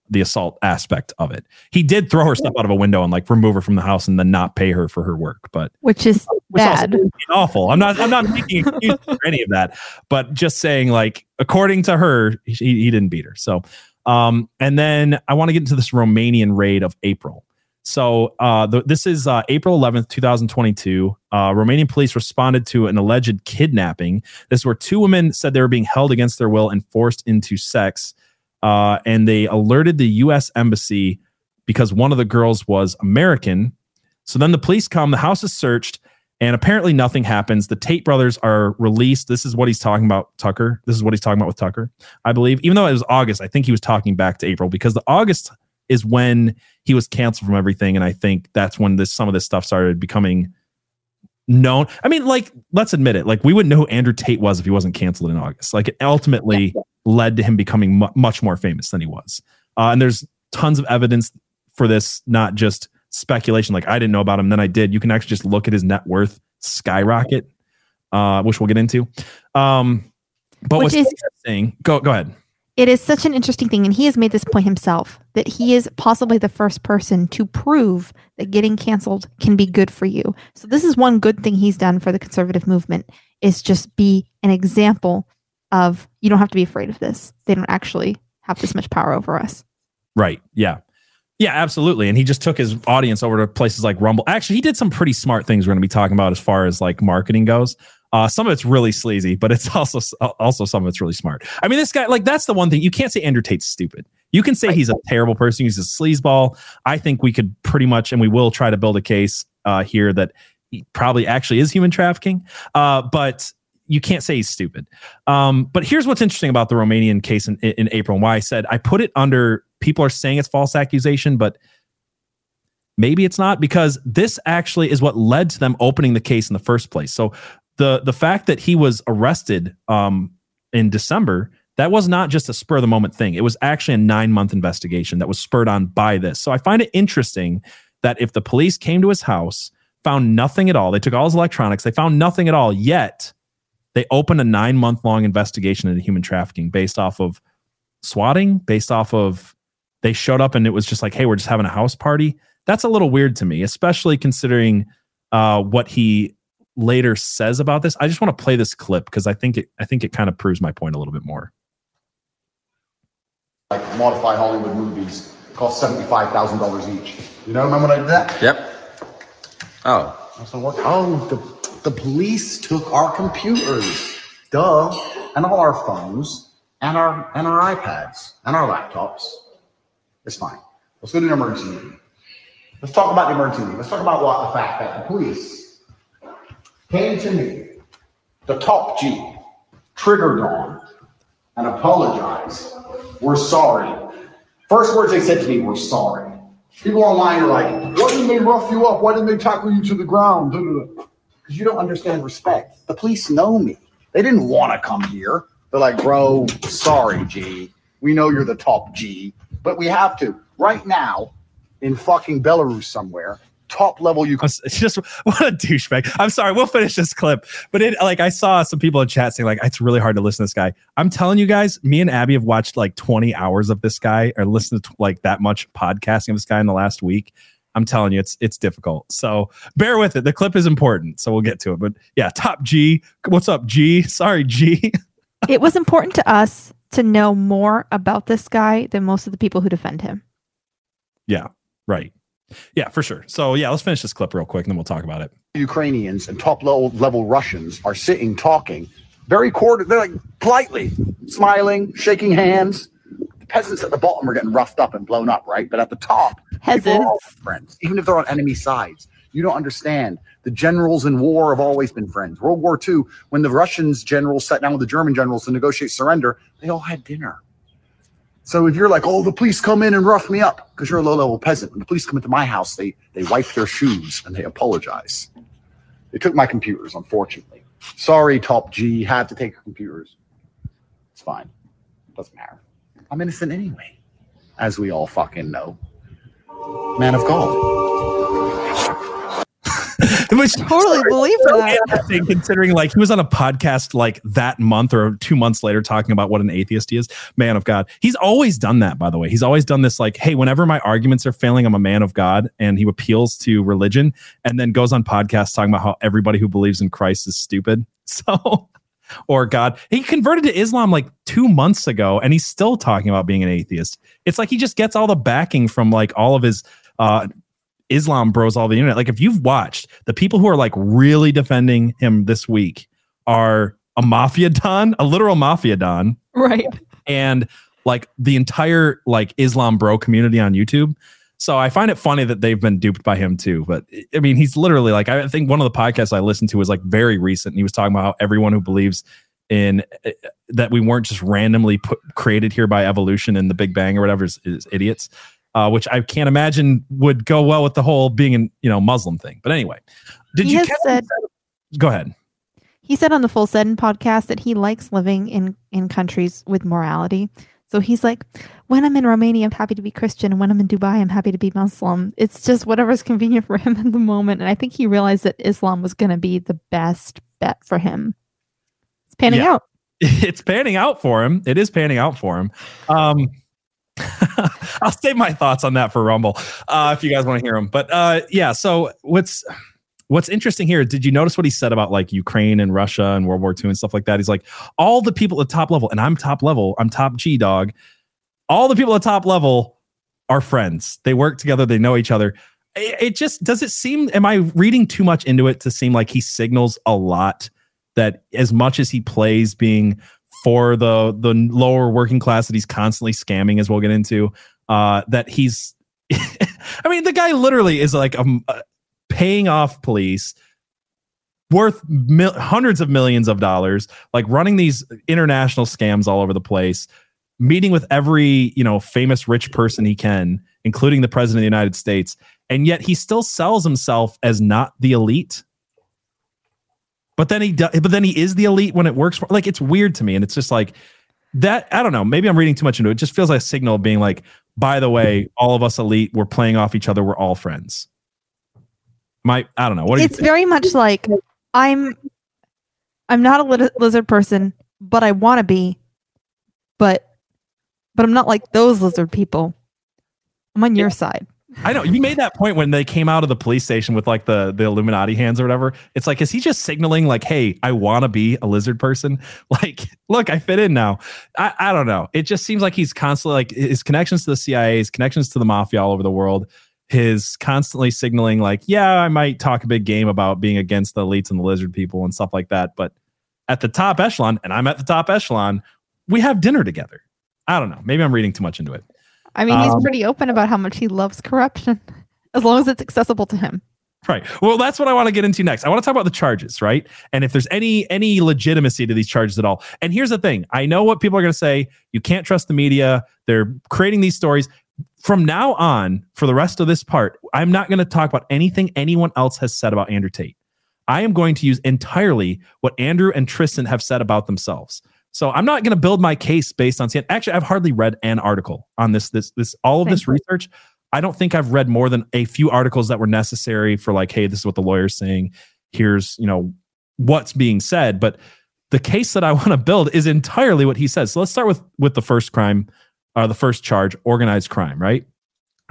the assault aspect of it. He did throw her stuff out of a window and like remove her from the house and then not pay her for her work. But Which is which bad. awful. I'm not. I'm not making excuses for any of that, but just saying, like, according to her, he, he didn't beat her. So, um, and then I want to get into this Romanian raid of April. So, uh, the, this is uh, April 11th, 2022. Uh, Romanian police responded to an alleged kidnapping. This is where two women said they were being held against their will and forced into sex, uh, and they alerted the U.S. embassy because one of the girls was American So then the police come, the house is searched, and apparently nothing happens. The Tate brothers are released. This is what he's talking about, Tucker. This is what he's talking about with Tucker, I believe. Even though it was August, I think he was talking back to April because the August is when he was canceled from everything. And I think that's when this some of this stuff started becoming known. I mean, like, let's admit it. Like, we wouldn't know who Andrew Tate was if he wasn't canceled in August. Like, ultimately. Led to him becoming mu- much more famous than he was. Uh, and there's tons of evidence for this, not just speculation. Like, I didn't know about him, then I did. You can actually just look at his net worth skyrocket, uh, which we'll get into. Um, but which what's is, interesting, go go ahead. It is such an interesting thing, and he has made this point himself that he is possibly the first person to prove that getting canceled can be good for you. So this is one good thing he's done for the conservative movement is just be an example of you don't have to be afraid of this. They don't actually have this much power over us. Right. Yeah. Yeah, absolutely. And he just took his audience over to places like Rumble. Actually, he did some pretty smart things we're going to be talking about as far as like marketing goes. Uh, some of it's really sleazy, but it's also also some of it's really smart. I mean, this guy, like, that's the one thing you can't say Andrew Tate's stupid. You can say he's a terrible person. He's a sleazeball. I think we could pretty much, and we will try to build a case uh, here that he probably actually is human trafficking. Uh, but you can't say he's stupid. Um, but here's what's interesting about the Romanian case in, in April and why I said I put it under people are saying it's false accusation, but maybe it's not because this actually is what led to them opening the case in the first place. So the the fact that he was arrested um, in December that was not just a spur of the moment thing. It was actually a nine month investigation that was spurred on by this. So I find it interesting that if the police came to his house, found nothing at all, they took all his electronics, they found nothing at all, yet they opened a nine month long investigation into human trafficking based off of swatting, based off of they showed up and it was just like, hey, we're just having a house party. That's a little weird to me, especially considering uh, what he later says about this. I just want to play this clip because I think it I think it kind of proves my point a little bit more. Like modify Hollywood movies cost seventy five thousand dollars each. You know, remember when I did that? Yep. Oh. That's not working. Oh, the, the police took our computers, duh, and all our phones and our and our iPads and our laptops it's fine. Let's go to the emergency meeting. Let's talk about the emergency meeting. Let's talk about what the fact that the police came to me, the top G, triggered on, and apologized. We're sorry. First words they said to me were sorry. People online are like, why didn't they rough you up? Why didn't they tackle you to the ground? Because you don't understand respect. The police know me. They didn't want to come here. They're like, bro, sorry, G. We know you're the top G but we have to. Right now, in fucking Belarus somewhere, top level you it's just what a douchebag i'm sorry we'll finish this clip but it like i saw some people in chat saying like it's really hard to listen to this guy i'm telling you guys me and abby have watched like 20 hours of this guy or listened to like that much podcasting of this guy in the last week i'm telling you it's it's difficult so bear with it the clip is important so we'll get to it but yeah top g what's up g sorry g it was important to us to know more about this guy than most of the people who defend him. Yeah, right. Yeah, for sure. So yeah, let's finish this clip real quick and then we'll talk about it. Ukrainians and top level level Russians are sitting talking very cordial. They're like politely smiling, shaking hands. The peasants at the bottom are getting roughed up and blown up, right? But at the top, peasants friends, even if they're on enemy sides. You don't understand. The generals in war have always been friends. World War II, when the Russians generals sat down with the German generals to negotiate surrender, they all had dinner. So if you're like, oh, the police come in and rough me up because you're a low level peasant, when the police come into my house, they they wipe their shoes and they apologize. They took my computers, unfortunately. Sorry, Top G, had to take your computers. It's fine. Doesn't matter. I'm innocent anyway, as we all fucking know. Man of God. Which totally believe that. Considering like he was on a podcast like that month or two months later talking about what an atheist he is, man of God. He's always done that, by the way. He's always done this like, hey, whenever my arguments are failing, I'm a man of God, and he appeals to religion, and then goes on podcasts talking about how everybody who believes in Christ is stupid. So or God. He converted to Islam like two months ago, and he's still talking about being an atheist. It's like he just gets all the backing from like all of his uh, Islam bros all the internet. Like if you've watched the people who are like really defending him this week are a mafia don, a literal mafia don. Right. And like the entire like Islam bro community on YouTube. So I find it funny that they've been duped by him too. But I mean, he's literally like, I think one of the podcasts I listened to was like very recent. And he was talking about how everyone who believes in uh, that we weren't just randomly put, created here by evolution and the Big Bang or whatever is, is idiots. Uh, which I can't imagine would go well with the whole being an you know Muslim thing. But anyway, did He you said- go ahead? He said on the Full Send podcast that he likes living in in countries with morality. So he's like, when I'm in Romania, I'm happy to be Christian, and when I'm in Dubai, I'm happy to be Muslim. It's just whatever's convenient for him at the moment. And I think he realized that Islam was going to be the best bet for him. It's panning Yeah. out. it's panning out for him. It is panning out for him. Um, I'll save my thoughts on that for Rumble uh, if you guys want to hear them. But uh, yeah, so what's what's interesting here? Did you notice what he said about like Ukraine and Russia and World War II and stuff like that? He's like all the people at top level, and I'm top level. I'm top G dog. All the people at top level are friends. They work together. They know each other. It, it just does it seem? Am I reading too much into it to seem like he signals a lot that as much as he plays being for the the lower working class that he's constantly scamming as we'll get into uh that he's i mean the guy literally is like a, uh, paying off police worth mil- hundreds of millions of dollars like running these international scams all over the place meeting with every you know famous rich person he can including the president of the united states and yet he still sells himself as not the elite. But then he does, but then he is the elite when it works for like it's weird to me and it's just like that i don't know maybe i'm reading too much into it. It just feels like a signal being like by the way all of us elite we're playing off each other we're all friends my i don't know what It's very much like I'm I'm not a lizard person, but I want to be. But but I'm not like those lizard people. I'm on your side. I know you made that point when they came out of the police station with like the the Illuminati hands or whatever. It's like, is he just signaling like, "Hey, I want to be a lizard person"? Like, look, I fit in now. I, I don't know. It just seems like he's constantly like his connections to the CIA, his connections to the mafia all over the world. His constantly signaling like, "Yeah, I might talk a big game about being against the elites and the lizard people and stuff like that," but at the top echelon, and I'm at the top echelon, we have dinner together. I don't know. Maybe I'm reading too much into it. I mean, he's Um, pretty open about how much he loves corruption, as long as it's accessible to him. Right. Well, that's what I want to get into next. I want to talk about the charges, right? And if there's any any legitimacy to these charges at all. And here's the thing. I know what people are going to say. You can't trust the media. They're creating these stories. From now on, for the rest of this part, I'm not going to talk about anything anyone else has said about Andrew Tate. I am going to use entirely what Andrew and Tristan have said about themselves. So I'm not going to build my case based on CNN. Actually, I've hardly read an article on this. This this all of this research. I don't think I've read more than a few articles that were necessary for like, hey, this is what the lawyer's saying. Here's you know what's being said. But the case that I want to build is entirely what he says. So let's start with with the first crime, uh, the first charge, organized crime, right?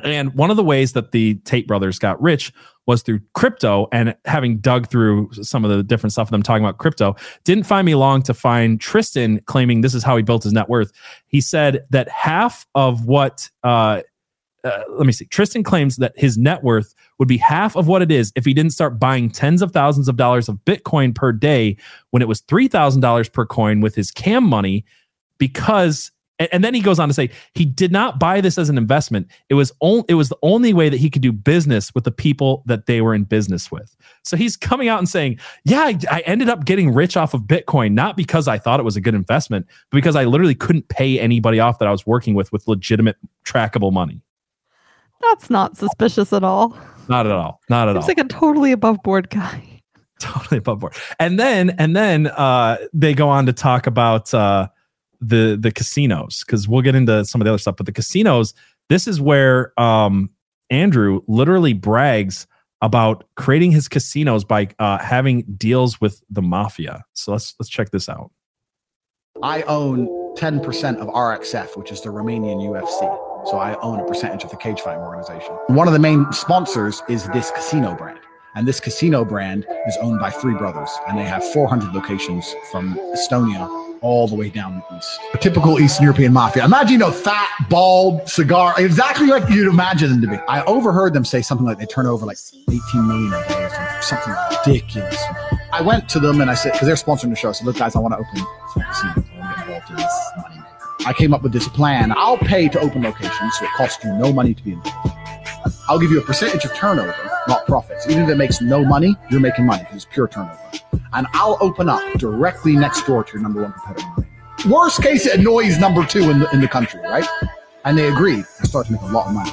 And one of the ways that the Tate brothers got rich was through crypto and having dug through some of the different stuff of them talking about crypto. Didn't find me long to find Tristan claiming this is how he built his net worth. He said that half of what, uh, uh, let me see, Tristan claims that his net worth would be half of what it is if he didn't start buying tens of thousands of dollars of Bitcoin per day when it was $3,000 per coin with his cam money because and, and then he goes on to say he did not buy this as an investment. It was only it was the only way that he could do business with the people that they were in business with. So he's coming out and saying, "Yeah, I, I ended up getting rich off of Bitcoin not because I thought it was a good investment, but because I literally couldn't pay anybody off that I was working with with legitimate trackable money." That's not suspicious at all. Not at all. Not at Seems all. He's like a totally above board guy. totally above board. And then and then uh they go on to talk about uh the the casinos because we'll get into some of the other stuff. But the casinos, this is where um Andrew literally brags about creating his casinos by uh having deals with the mafia. So let's let's check this out. I own 10% of RXF, which is the Romanian UFC. So I own a percentage of the cage fighting organization. One of the main sponsors is this casino brand. And this casino brand is owned by three brothers. And they have 400 locations from Estonia all the way down the east. A typical Eastern European mafia. Imagine, you know, fat, bald, cigar, exactly like you'd imagine them to be. I overheard them say something like they turn over like 18 million a day something, ridiculous. I went to them and I said, because they're sponsoring the show. so look, guys, I want to open. I came up with this plan. I'll pay to open locations, so it costs you no money to be involved. I'll give you a percentage of turnover, not profits. Even if it makes no money, you're making money because it's pure turnover. And I'll open up directly next door to your number one competitor. Worst case, it annoys number two in the, in the country, right? And they agreed. I started to make a lot of money.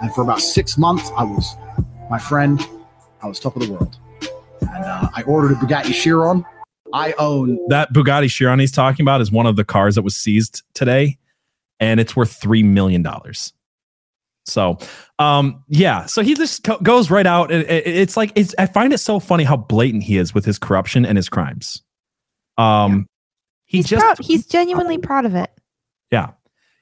And for about six months, I was, my friend, I was top of the world. And uh, I ordered a Bugatti Chiron. I own That Bugatti Chiron he's talking about is one of the cars that was seized today, and it's worth three million dollars. So, um, yeah. So he just co- goes right out. and it- it- it's like it's. I find it so funny how blatant he is with his corruption and his crimes. Um, he He's just. He's genuinely proud of it. yeah.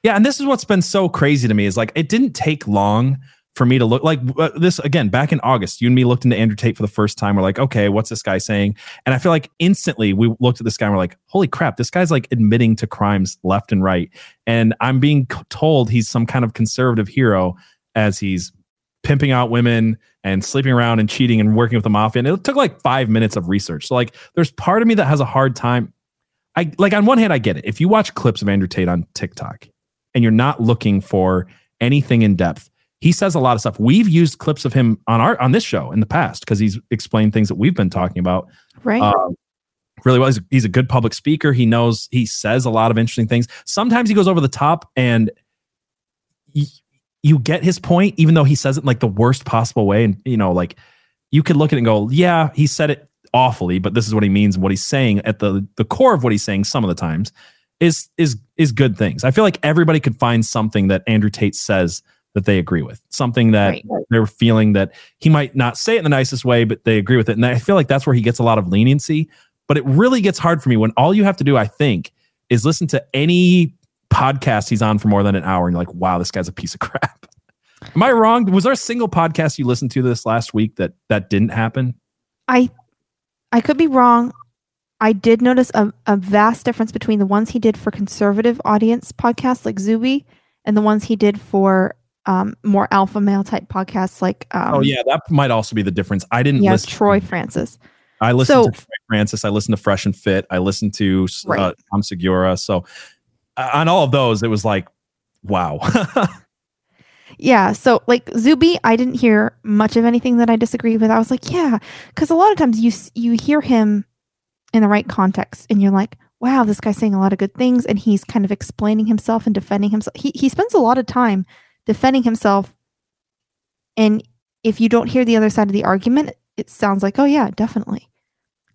Yeah. And this is what's been so crazy to me is like, it didn't take long for me to look like uh, this again back in August. You and me looked into Andrew Tate for the first time. We're like, okay, what's this guy saying? And I feel like instantly we looked at this guy and we're like, holy crap, this guy's like admitting to crimes left and right. And I'm being told he's some kind of conservative hero as he's pimping out women and sleeping around and cheating and working with the mafia. And it took like five minutes of research. So like, there's part of me that has a hard time. I like on one hand, I get it. If you watch clips of Andrew Tate on TikTok and you're not looking for anything in depth, he says a lot of stuff. We've used clips of him on our on this show in the past because he's explained things that we've been talking about Right. um, really well. He's, he's a good public speaker. He knows he says a lot of interesting things. Sometimes he goes over the top and you get his point, even though he says it in like the worst possible way. And you know, like you could look at it and go, yeah, he said it awfully, but this is what he means and what he's saying at the the core of what he's saying some of the times is is is good things. I feel like everybody could find something that Andrew Tate says that they agree with. Something that Right. they're feeling that he might not say it in the nicest way, but they agree with it. And I feel like that's where he gets a lot of leniency. But it really gets hard for me when all you have to do, I think, is listen to any podcast he's on for more than an hour and you're like, wow, this guy's a piece of crap. Am I wrong? Was there a single podcast you listened to this last week that that didn't happen? I I could be wrong. I did notice a, a vast difference between the ones he did for conservative audience podcasts like Zuby and the ones he did for um, more alpha male type podcasts like um, oh yeah, that might also be the difference. I didn't yeah listen. Troy Francis. I listened So- to Troy Francis. I listened to Fresh and Fit. I listened to uh, Right. Tom Segura. So uh, on all of those, it was like, wow. Yeah, so like Zuby, I didn't hear much of anything that I disagree with. I was like, yeah, because a lot of times you you hear him in the right context, and you're like, wow, this guy's saying a lot of good things, and he's kind of explaining himself and defending himself. He he spends a lot of time defending himself, and if you don't hear the other side of the argument, it sounds like, oh yeah, definitely.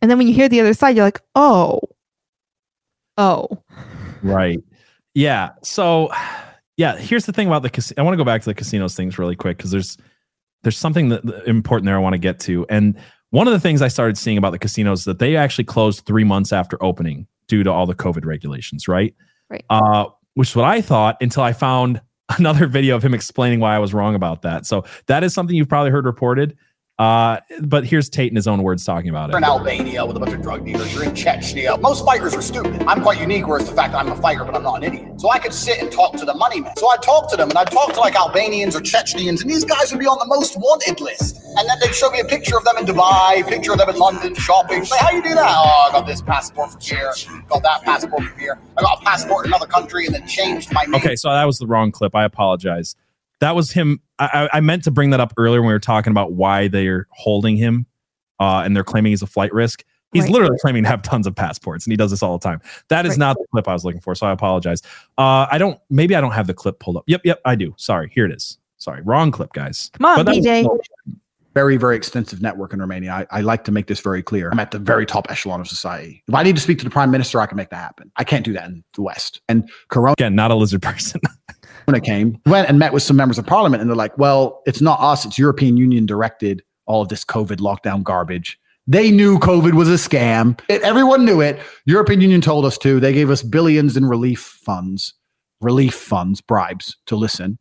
And then when you hear the other side, you're like, oh, oh, Right. Yeah. So, yeah. Here's the thing about the casino. I want to go back to the casinos things really quick because there's there's something that important there I want to get to. And one of the things I started seeing about the casinos is that they actually closed three months after opening due to all the COVID regulations. Right. Right. Uh, which is what I thought until I found another video of him explaining why I was wrong about that. So that is something you've probably heard reported. Uh, but here's Tate in his own words talking about You're it. in Albania with a bunch of drug dealers. You're in Chechnya. Most fighters are stupid. I'm quite unique, whereas the fact that I'm a fighter, but I'm not an idiot. So I could sit and talk to the money men. So I'd talk to them, and I'd talk to like Albanians or Chechnyans, and these guys would be on the most wanted list. And then they'd show me a picture of them in Dubai, picture of them in London shopping. Say, how you do that? Oh, I got this passport from here, got that passport from here. I got a passport in another country, and then changed my name. Okay, so that was the wrong clip. I apologize. That was him. I, I I meant to bring that up earlier when we were talking about why they're holding him, uh, and they're claiming he's a flight risk. He's Right. literally claiming to have tons of passports, and he does this all the time. That is Right. not the clip I was looking for, so I apologize. Uh, I don't. Maybe I don't have the clip pulled up. Yep, yep, I do. Sorry, here it is. Sorry, wrong clip, guys. come on, But was- DJ. very, very extensive network in Romania. I, I like to make this very clear. I'm at the very top echelon of society. If I need to speak to the prime minister, I can make that happen. I can't do that in the West. And Corona Again, not a lizard person. came, went and met with some members of parliament, and they're like, well, it's not us, it's European Union directed all of this COVID lockdown garbage. They knew COVID was a scam. It- everyone knew it. European Union told us to. They gave us billions in relief funds, relief funds, bribes to listen.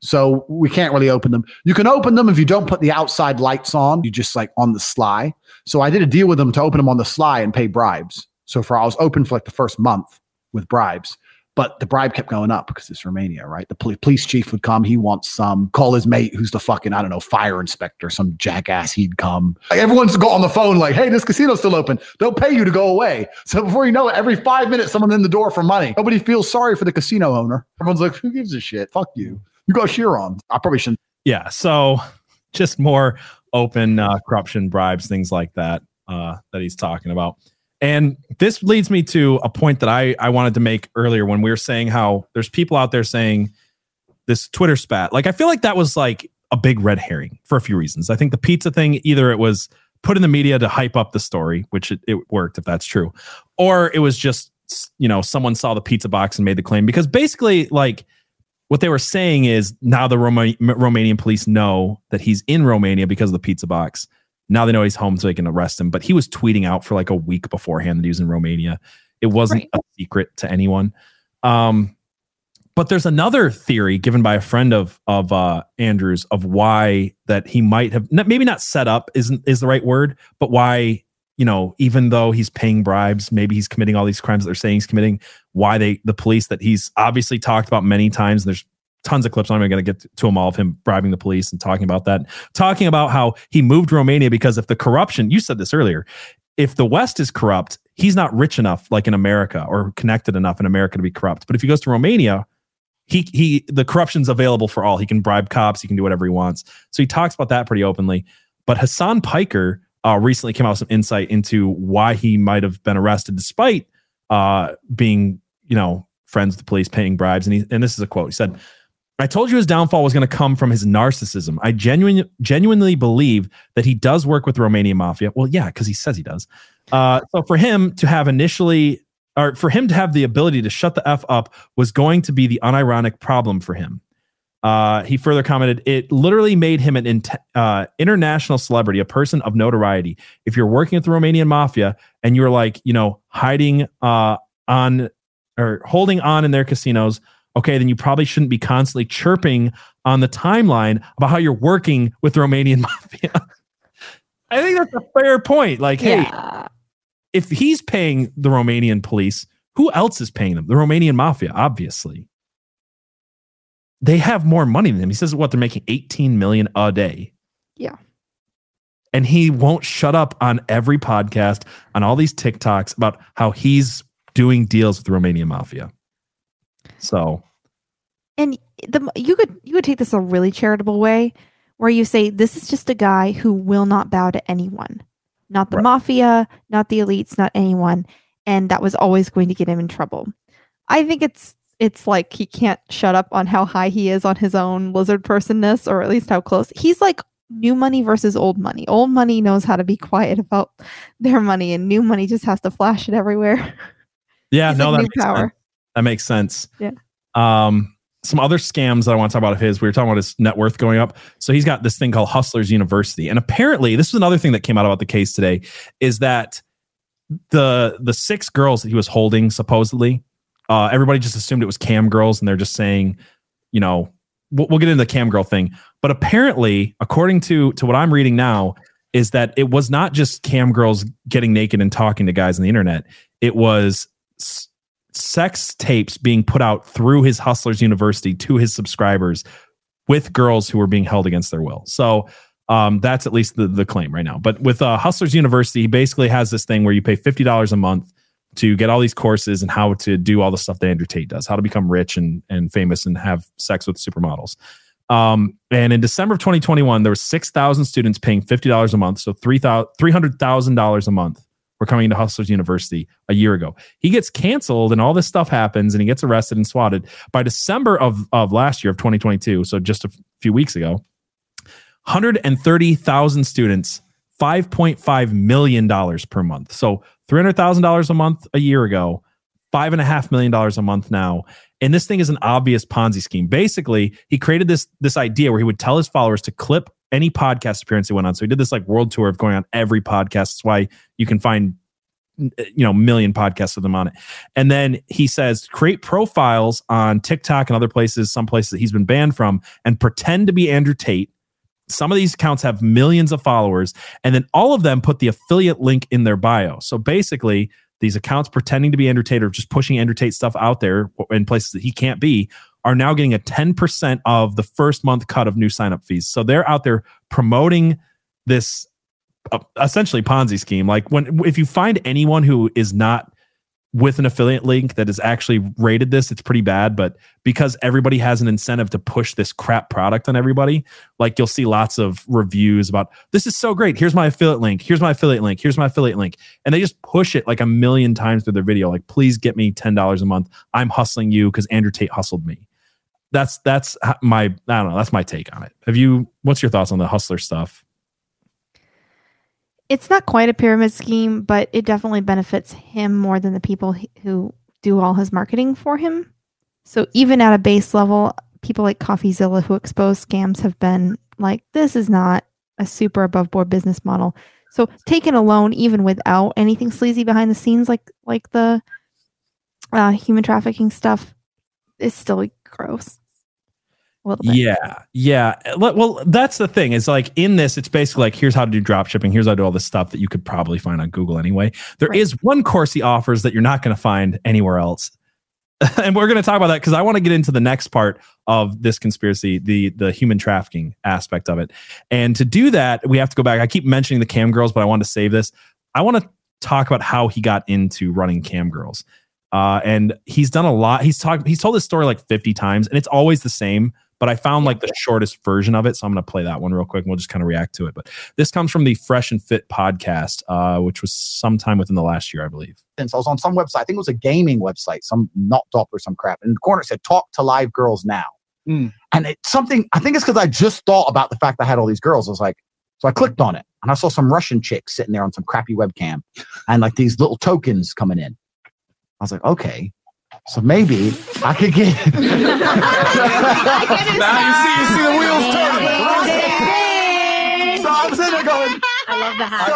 So we can't really open them. You can open them if you don't put the outside lights on. You just like on the sly. So I did a deal with them to open them on the sly and pay bribes. So for I was open for like the first month with bribes, but the bribe kept going up because it's Romania, right? The poli- police chief would come. He wants some. Call his mate, who's the fucking I don't know fire inspector, some jackass. He'd come. Like everyone's got on the phone, like, "Hey, this casino's still open. They'll pay you to go away." So before you know it, every five minutes, someone in the door for money. Nobody feels sorry for the casino owner. Everyone's like, "Who gives a shit? Fuck you." You got sheer on. I probably shouldn't. yeah, so just more open uh, corruption, bribes, things like that uh, that he's talking about. And this leads me to a point that I, I wanted to make earlier when we were saying how there's people out there saying this Twitter spat. Like, I feel like that was like a big red herring for a few reasons. I think the pizza thing, either it was put in the media to hype up the story, which it, it worked if that's true, or it was just, you know, someone saw the pizza box and made the claim. Because basically, like, what they were saying is now the Roma- Romanian police know that he's in Romania because of the pizza box. Now they know he's home, so they can arrest him. But he was tweeting out for like a week beforehand that he was in Romania. It wasn't Right. a secret to anyone. Um, but there's another theory given by a friend of of uh, Andrews of why that he might have not- maybe not set up isn't is the right word, but why you know even though he's paying bribes, maybe he's committing all these crimes that they're saying he's committing. Why they the police that he's obviously talked about many times. And there's tons of clips. I'm not going to get to them all of him bribing the police and talking about that. Talking about how he moved Romania because if the corruption, you said this earlier, if the West is corrupt, he's not rich enough like in America or connected enough in America to be corrupt. But if he goes to Romania, he he the corruption's available for all. He can bribe cops, he can do whatever he wants. So he talks about that pretty openly. But Hasan Piker uh, recently came out with some insight into why he might have been arrested despite uh, being, you know, friends with the police, paying bribes. And he and this is a quote. He said, I told you his downfall was going to come from his narcissism. I genuinely genuinely believe that he does work with Romanian mafia. Well, yeah, because he says he does. Uh, so for him to have initially, or for him to have the ability to shut the f up, was going to be the unironic problem for him. Uh, he further commented, "It literally made him an int- uh, international celebrity, a person of notoriety. If you're working with the Romanian mafia and you're like, you know, hiding uh, on or holding on in their casinos." Okay, then you probably shouldn't be constantly chirping on the timeline about how you're working with the Romanian mafia. I think that's a fair point. Like, hey, yeah. if he's paying the Romanian police, who else is paying them? The Romanian mafia, obviously. They have more money than him. He says what they're making 18 million a day. Yeah. And he won't shut up on every podcast, on all these TikToks about how he's doing deals with the Romanian mafia. So. And the you could you could take this a really charitable way where you say this is just a guy who will not bow to anyone. Not the Right. mafia not the elites not anyone. And that was always going to get him in trouble. I think it's it's like he can't shut up on how high he is on his own lizard personness or at least how close. He's like new money versus old money. Old money knows how to be quiet about their money and new money just has to flash it everywhere. Yeah, He's no, that makes power. sense. That makes sense. Yeah. Um, some other scams that I want to talk about of his. We were talking about his net worth going up. So he's got this thing called Hustlers University, and apparently, this is another thing that came out about the case today, is that the the six girls that he was holding supposedly, uh, everybody just assumed it was cam girls, and they're just saying, you know, we'll, we'll get into the cam girl thing. But apparently, according to to what I'm reading now, is that it was not just cam girls getting naked and talking to guys on the internet. It was sex tapes being put out through his Hustlers University to his subscribers with girls who were being held against their will. So um, that's at least the, the claim right now. But with uh, Hustlers University, he basically has this thing where you pay $50 a month to get all these courses and how to do all the stuff that Andrew Tate does, how to become rich and, and famous and have sex with supermodels. Um, and in December of 2021, there were 6,000 students paying $50 a month. So $300,000 $300,000 a month were coming to Hustlers University a year ago. He gets canceled and all this stuff happens and he gets arrested and swatted. By December of, of last year of 2022, so just a few weeks ago, 130,000 students, $5.5 million per month. So $300,000 a month a year ago, $5.5 million a month now. And this thing is an obvious Ponzi scheme. Basically, he created this, this idea where he would tell his followers to clip any podcast appearance he went on. So he did this like world tour of going on every podcast. That's why you can find eh, you know million podcasts of them on it and then he says create profiles on tiktok and other places some places that he's been banned from and pretend to be andrew tate some of these accounts have millions of followers and then all of them put the affiliate link in their bio so basically these accounts pretending to be andrew tate or just pushing andrew tate stuff out there in places that he can't be are now getting a 10% of the first month cut of new sign up fees so they're out there promoting this uh, essentially Ponzi scheme. Like when if you find anyone who is not with an affiliate link that is actually rated this, it's pretty bad. But because everybody has an incentive to push this crap product on everybody, like you'll see lots of reviews about this is so great. Here's my affiliate link. Here's my affiliate link. Here's my affiliate link. And they just push it like a million times through their video. Like, please get me $10 a month. I'm hustling you because Andrew Tate hustled me. That's that's my I don't know. That's my take on it. Have you what's your thoughts on the hustler stuff? It's not quite a pyramid scheme, but it definitely benefits him more than the people who do all his marketing for him. So even at a base level, people like CoffeeZilla who expose scams have been like, this is not a super above board business model. So taken alone, even without anything sleazy behind the scenes, like like the uh, human trafficking stuff, is still gross. A little bit. Yeah, yeah. Well, that's the thing. Is like in this, it's basically like here's how to do drop shipping. Here's how to do all this stuff that you could probably find on Google anyway. There is Right. one course he offers that you're not going to find anywhere else, and we're going to talk about that because I want to get into the next part of this conspiracy, the the human trafficking aspect of it. And to do that, we have to go back. I keep mentioning the cam girls, but I want to save this. I want to talk about how he got into running cam girls. Uh, and he's done a lot. He's talked. He's told this story like 50 times, and it's always the same. But I found like the shortest version of it, so I'm going to play that one real quick, and we'll just kind of react to it. But this comes from the Fresh and Fit podcast, uh, which was sometime within the last year, I believe. instance, I was on some website. I think it was a gaming website, some not top or some crap. And in the corner it said, "Talk to live girls now." Mm. And it's something. I think it's because I just thought about the fact I had all these girls. I was like, so I clicked on it, and I saw some Russian chicks sitting there on some crappy webcam, and like these little tokens coming in. I was like, okay, so maybe I could get. Now you see, you see the wheels turning. so I'm sitting there going, I love the hat. so,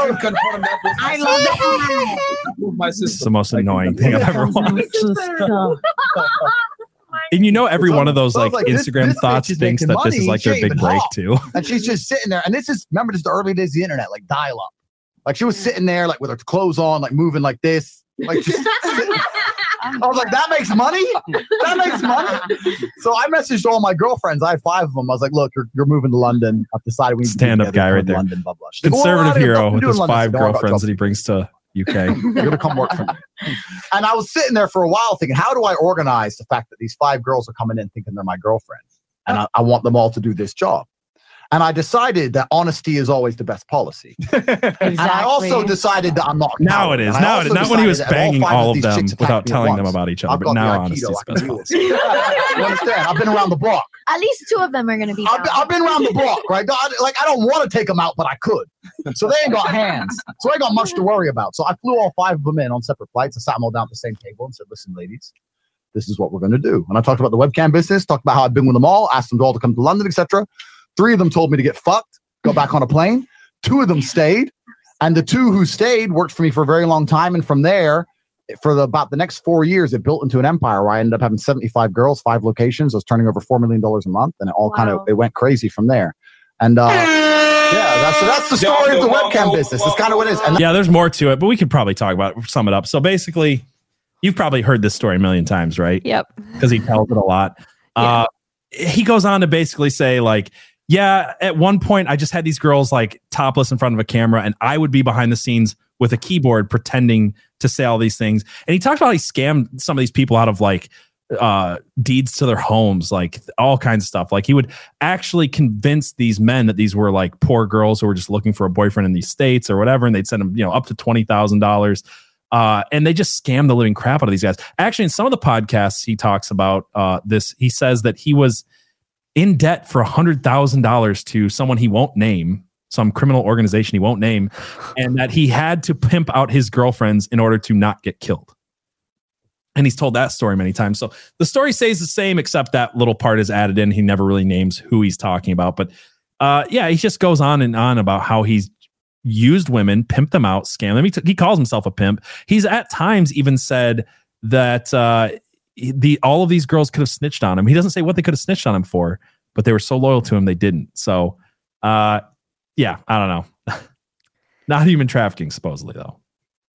I love the hat. My This is the most annoying thing I've ever watched. And you know, every So- one of those so like like, Instagram this bitch thoughts thinks making that this is like their big break hot. too. and she's just sitting there. And this is remember, this is the early days of the internet, like dial up. Like she was sitting there, like with her clothes on, like moving like this, like just. I was like, that makes money. That makes money. So I messaged all my girlfriends. I had five of them. I was like, look, you're, you're moving to London. I've decided we need to Stand-up guy right there. London, blah blah. She's like, "Well, Conservative I didn't know hero with his London." Five said, "No, oh, I got girlfriends that he brings to UK. you're gonna come work for me. And I was sitting there for a while thinking, how do I organize the fact that these five girls are coming in thinking they're my girlfriends? And uh, I, I want them all to do this job. And I decided that honesty is always the best policy. And I also decided that I'm not. a Now it is. Now it is. also Not when he was decided that if banging five all of these them without telling them about each other. I've But now honesty is I the can best policy. you understand? I've been around the block. At least two of them are going to be. I've been. I've been around the block, right? Like I don't want to take them out, but I could. So they ain't got hands. So I ain't got much to worry about. So I flew all five of them in on separate flights. I sat them all down at the same table and said, "Listen, ladies, this is what we're going to do." And I talked about the webcam business, talked about how I've been with them all, asked them all to come to London, etc. Three of them told me to get fucked, go back on a plane. Two of them stayed, and the two who stayed worked for me for a very long time. And from there, for the, about the next four years, it built into an empire where I ended up having 75 girls, five locations. I was turning over $4 million a month, and it all kind of, it went crazy from there. And, uh, yeah, that's, that's the story of the webcam business. It's kind of what it is. And Yeah, there's more to it, but we could probably talk about it, sum it up. So basically, you've probably heard this story a million times, right? Yep. Because he tells it a lot. Uh, he goes on to basically say, like, yeah, at one point I just had these girls like topless in front of a camera, and I would be behind the scenes with a keyboard pretending to say all these things. And he talked about how he scammed some of these people out of like uh deeds to their homes like all kinds of stuff like he would actually convince these men that these were like poor girls who were just looking for a boyfriend in these states or whatever and they'd send them you know up to $20000 uh, and they just scam the living crap out of these guys. Actually, in some of the podcasts, he talks about uh, this. He says that he was in debt for $100,000 to someone he won't name, some criminal organization he won't name, and that he had to pimp out his girlfriends in order to not get killed. And he's told that story many times. So the story stays the same, except that little part is added in. He never really names who he's talking about. But uh, yeah, he just goes on and on about how he's used women, pimped them out, scammed them. He, t- he calls himself a pimp. He's at times even said that uh, the all of these girls could have snitched on him. He doesn't say what they could have snitched on him for, but they were so loyal to him they didn't. So, uh, yeah, I don't know. Not human trafficking, supposedly though.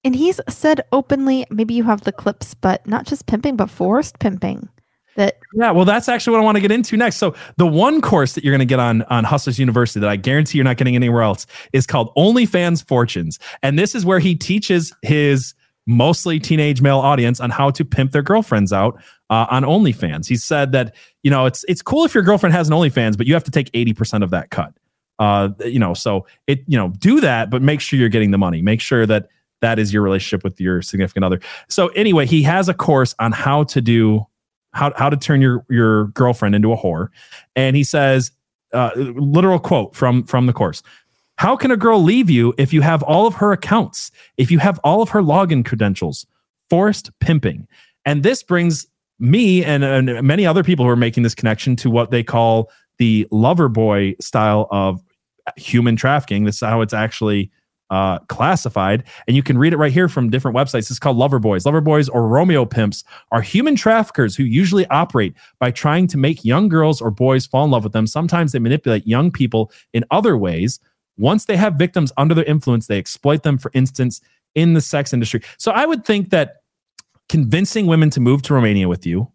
And he's said openly, maybe you have the clips, but not just pimping, but forced pimping. That Yeah, well, that's actually what I want to get into next. So the one course that you're going to get on on Hustlers University that I guarantee you're not getting anywhere else is called OnlyFans Fortunes, and this is where he teaches his mostly teenage male audience on how to pimp their girlfriends out uh, on OnlyFans. He said that you know it's it's cool if your girlfriend has an OnlyFans, but you have to take eighty percent of that cut. Uh, you know, so it you know do that, but make sure you're getting the money. Make sure that that is your relationship with your significant other. So anyway, he has a course on how to do how how to turn your your girlfriend into a whore, and he says, uh, literal quote from from the course. How can a girl leave you if you have all of her accounts, if you have all of her login credentials? Forced pimping. And this brings me and, and many other people who are making this connection to what they call the lover boy style of human trafficking. This is how it's actually uh, classified. And you can read it right here from different websites. It's called Lover Boys. Lover Boys or Romeo pimps are human traffickers who usually operate by trying to make young girls or boys fall in love with them. Sometimes they manipulate young people in other ways. Once they have victims under their influence, they exploit them, for instance, in the sex industry. So I would think that convincing women to move to Romania with you,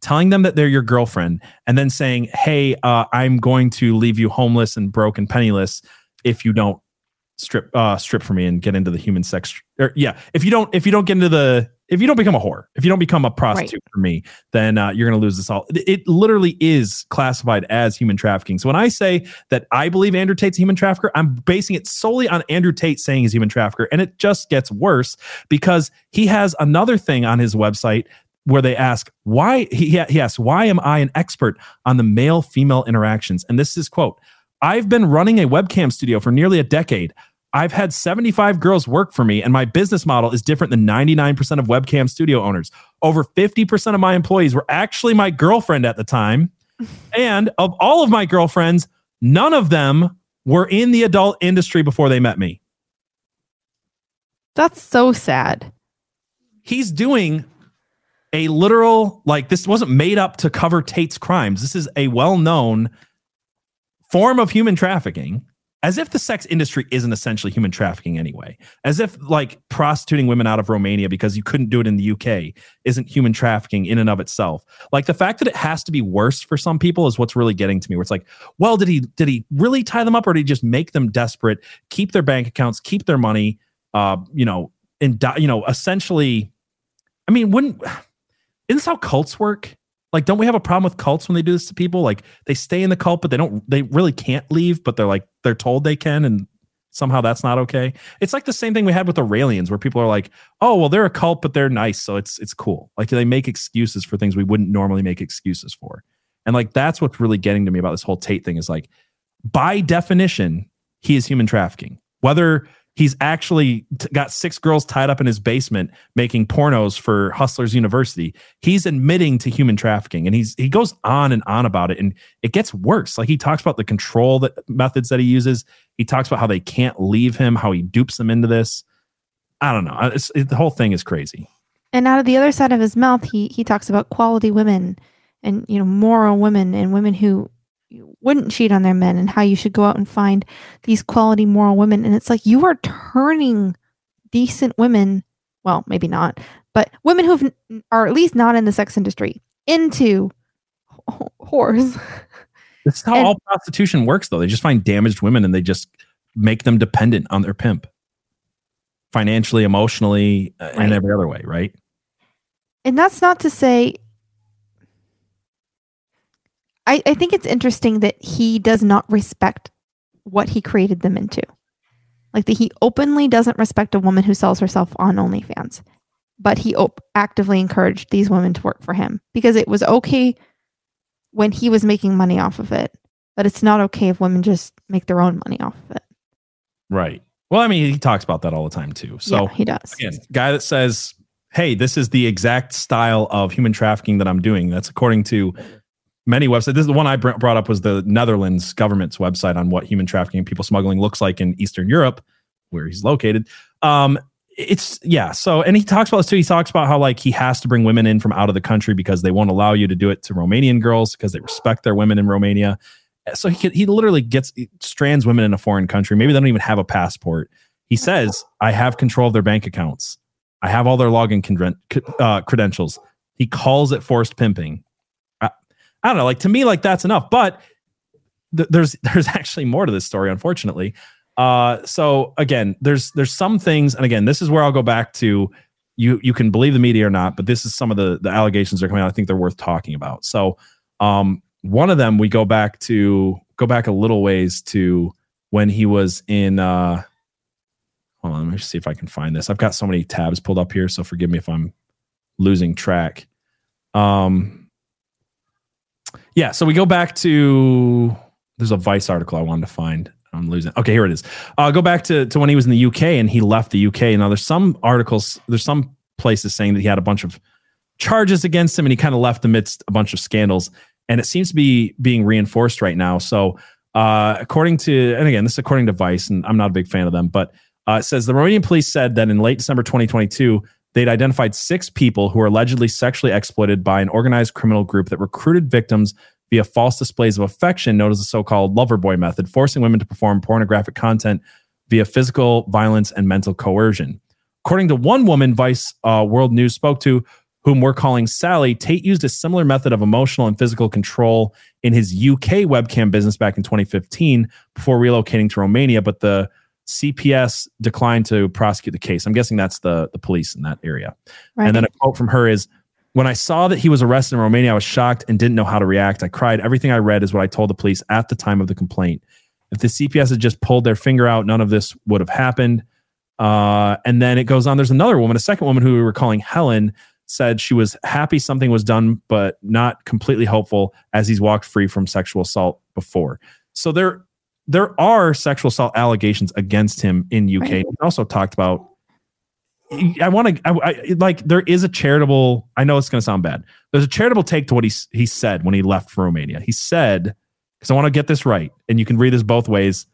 telling them that they're your girlfriend, and then saying, "Hey, uh, I'm going to leave you homeless and broke and penniless if you don't strip uh, strip for me and get into the human sex." Or yeah, if you don't if you don't get into the if you don't become a whore, if you don't become a prostitute for me, then uh, you're going to lose this all. It, it literally is classified as human trafficking. So when I say that I believe Andrew Tate's a human trafficker, I'm basing it solely on Andrew Tate saying he's a human trafficker. And it just gets worse because he has another thing on his website where they ask why he, he asks why am i an expert on the male female interactions and this is quote i've been running a webcam studio for nearly a decade I've had 75 girls work for me, and my business model is different than 99% of webcam studio owners. Over 50% of my employees were actually my girlfriend at the time. and of all of my girlfriends, none of them were in the adult industry before they met me. That's so sad. He's doing a literal, like, this wasn't made up to cover Tate's crimes. This is a well known form of human trafficking as if the sex industry isn't essentially human trafficking anyway. As if like prostituting women out of romania because you couldn't do it in the uk isn't human trafficking in and of itself. Like the fact that it has to be worse for some people is what's really getting to me where it's like well did he did he really tie them up or did he just make them desperate keep their bank accounts keep their money uh you know and you know essentially i mean wouldn't isn't this how cults work like don't we have a problem with cults when they do this to people? Like they stay in the cult but they don't they really can't leave but they're like they're told they can and somehow that's not okay. It's like the same thing we had with the Raelians where people are like oh well they're a cult but they're nice so it's it's cool. Like they make excuses for things we wouldn't normally make excuses for. And like that's what's really getting to me about this whole tate thing is like by definition he is human trafficking. Whether he's actually t- got six girls tied up in his basement making pornos for Hustlers University. He's admitting to human trafficking, and he's he goes on and on about it, and it gets worse. Like he talks about the control that methods that he uses. He talks about how they can't leave him, how he dupes them into this. I don't know. It, the whole thing is crazy. And out of the other side of his mouth, he he talks about quality women and you know moral women and women who wouldn't cheat on their men and how you should go out and find these quality moral women. And it's like you are turning decent women well maybe not but women who are at least not in the sex industry into whores. This is how and, all prostitution works though. They just find damaged women and they just make them dependent on their pimp. Financially emotionally uh, right. and every other way right? And that's not to say I, I think it's interesting that he does not respect what he created them into. Like that he openly doesn't respect a woman who sells herself on OnlyFans, but he op- actively encouraged these women to work for him because it was okay when he was making money off of it, but it's not okay if women just make their own money off of it. Right. Well, I mean, he talks about that all the time too. So yeah, he does. Again, guy that says, "Hey, this is the exact style of human trafficking that I'm doing." That's according to many websites. This is the one I brought up was the Netherlands government's website on what human trafficking and people smuggling looks like in Eastern Europe, where he's located. Um, it's yeah. So, and he talks about this too. He talks about how like he has to bring women in from out of the country because they won't allow you to do it to Romanian girls because they respect their women in Romania. So he he literally gets strands women in a foreign country. Maybe they don't even have a passport. He says, "I have control of their bank accounts. I have all their login uh, credentials." He calls it forced pimping. I don't know. Like to me, like that's enough. But th- there's there's actually more to this story, unfortunately. Uh, so again, there's there's some things, and again, this is where I'll go back to you you can believe the media or not, but this is some of the the allegations that are coming out. I think they're worth talking about. So, um, one of them we go back to go back a little ways to when he was in. uh Hold on, let me see if I can find this. I've got so many tabs pulled up here, so forgive me if I'm losing track. Um, yeah, so we go back to there's a Vice article I wanted to find. I'm losing. Okay, here it is. Uh, go back to, to when he was in the UK and he left the UK. Now there's some articles, there's some places saying that he had a bunch of charges against him and he kind of left amidst a bunch of scandals. And it seems to be being reinforced right now. So uh, according to, and again, this is according to Vice, and I'm not a big fan of them, but uh, it says the Romanian police said that in late December 2022, they'd identified six people who were allegedly sexually exploited by an organized criminal group that recruited victims via false displays of affection, known as the so called lover boy method, forcing women to perform pornographic content via physical violence and mental coercion. According to one woman Vice uh, World News spoke to, whom we're calling Sally, Tate used a similar method of emotional and physical control in his UK webcam business back in 2015 before relocating to Romania, but the CPS declined to prosecute the case. I'm guessing that's the, the police in that area. Right. And then a quote from her is When I saw that he was arrested in Romania, I was shocked and didn't know how to react. I cried. Everything I read is what I told the police at the time of the complaint. If the CPS had just pulled their finger out, none of this would have happened. Uh, and then it goes on. There's another woman, a second woman who we were calling Helen, said she was happy something was done, but not completely hopeful as he's walked free from sexual assault before. So there, there are sexual assault allegations against him in UK. Right. He also talked about. I want to, like, there is a charitable. I know it's going to sound bad. There's a charitable take to what he he said when he left for Romania. He said, because I want to get this right, and you can read this both ways.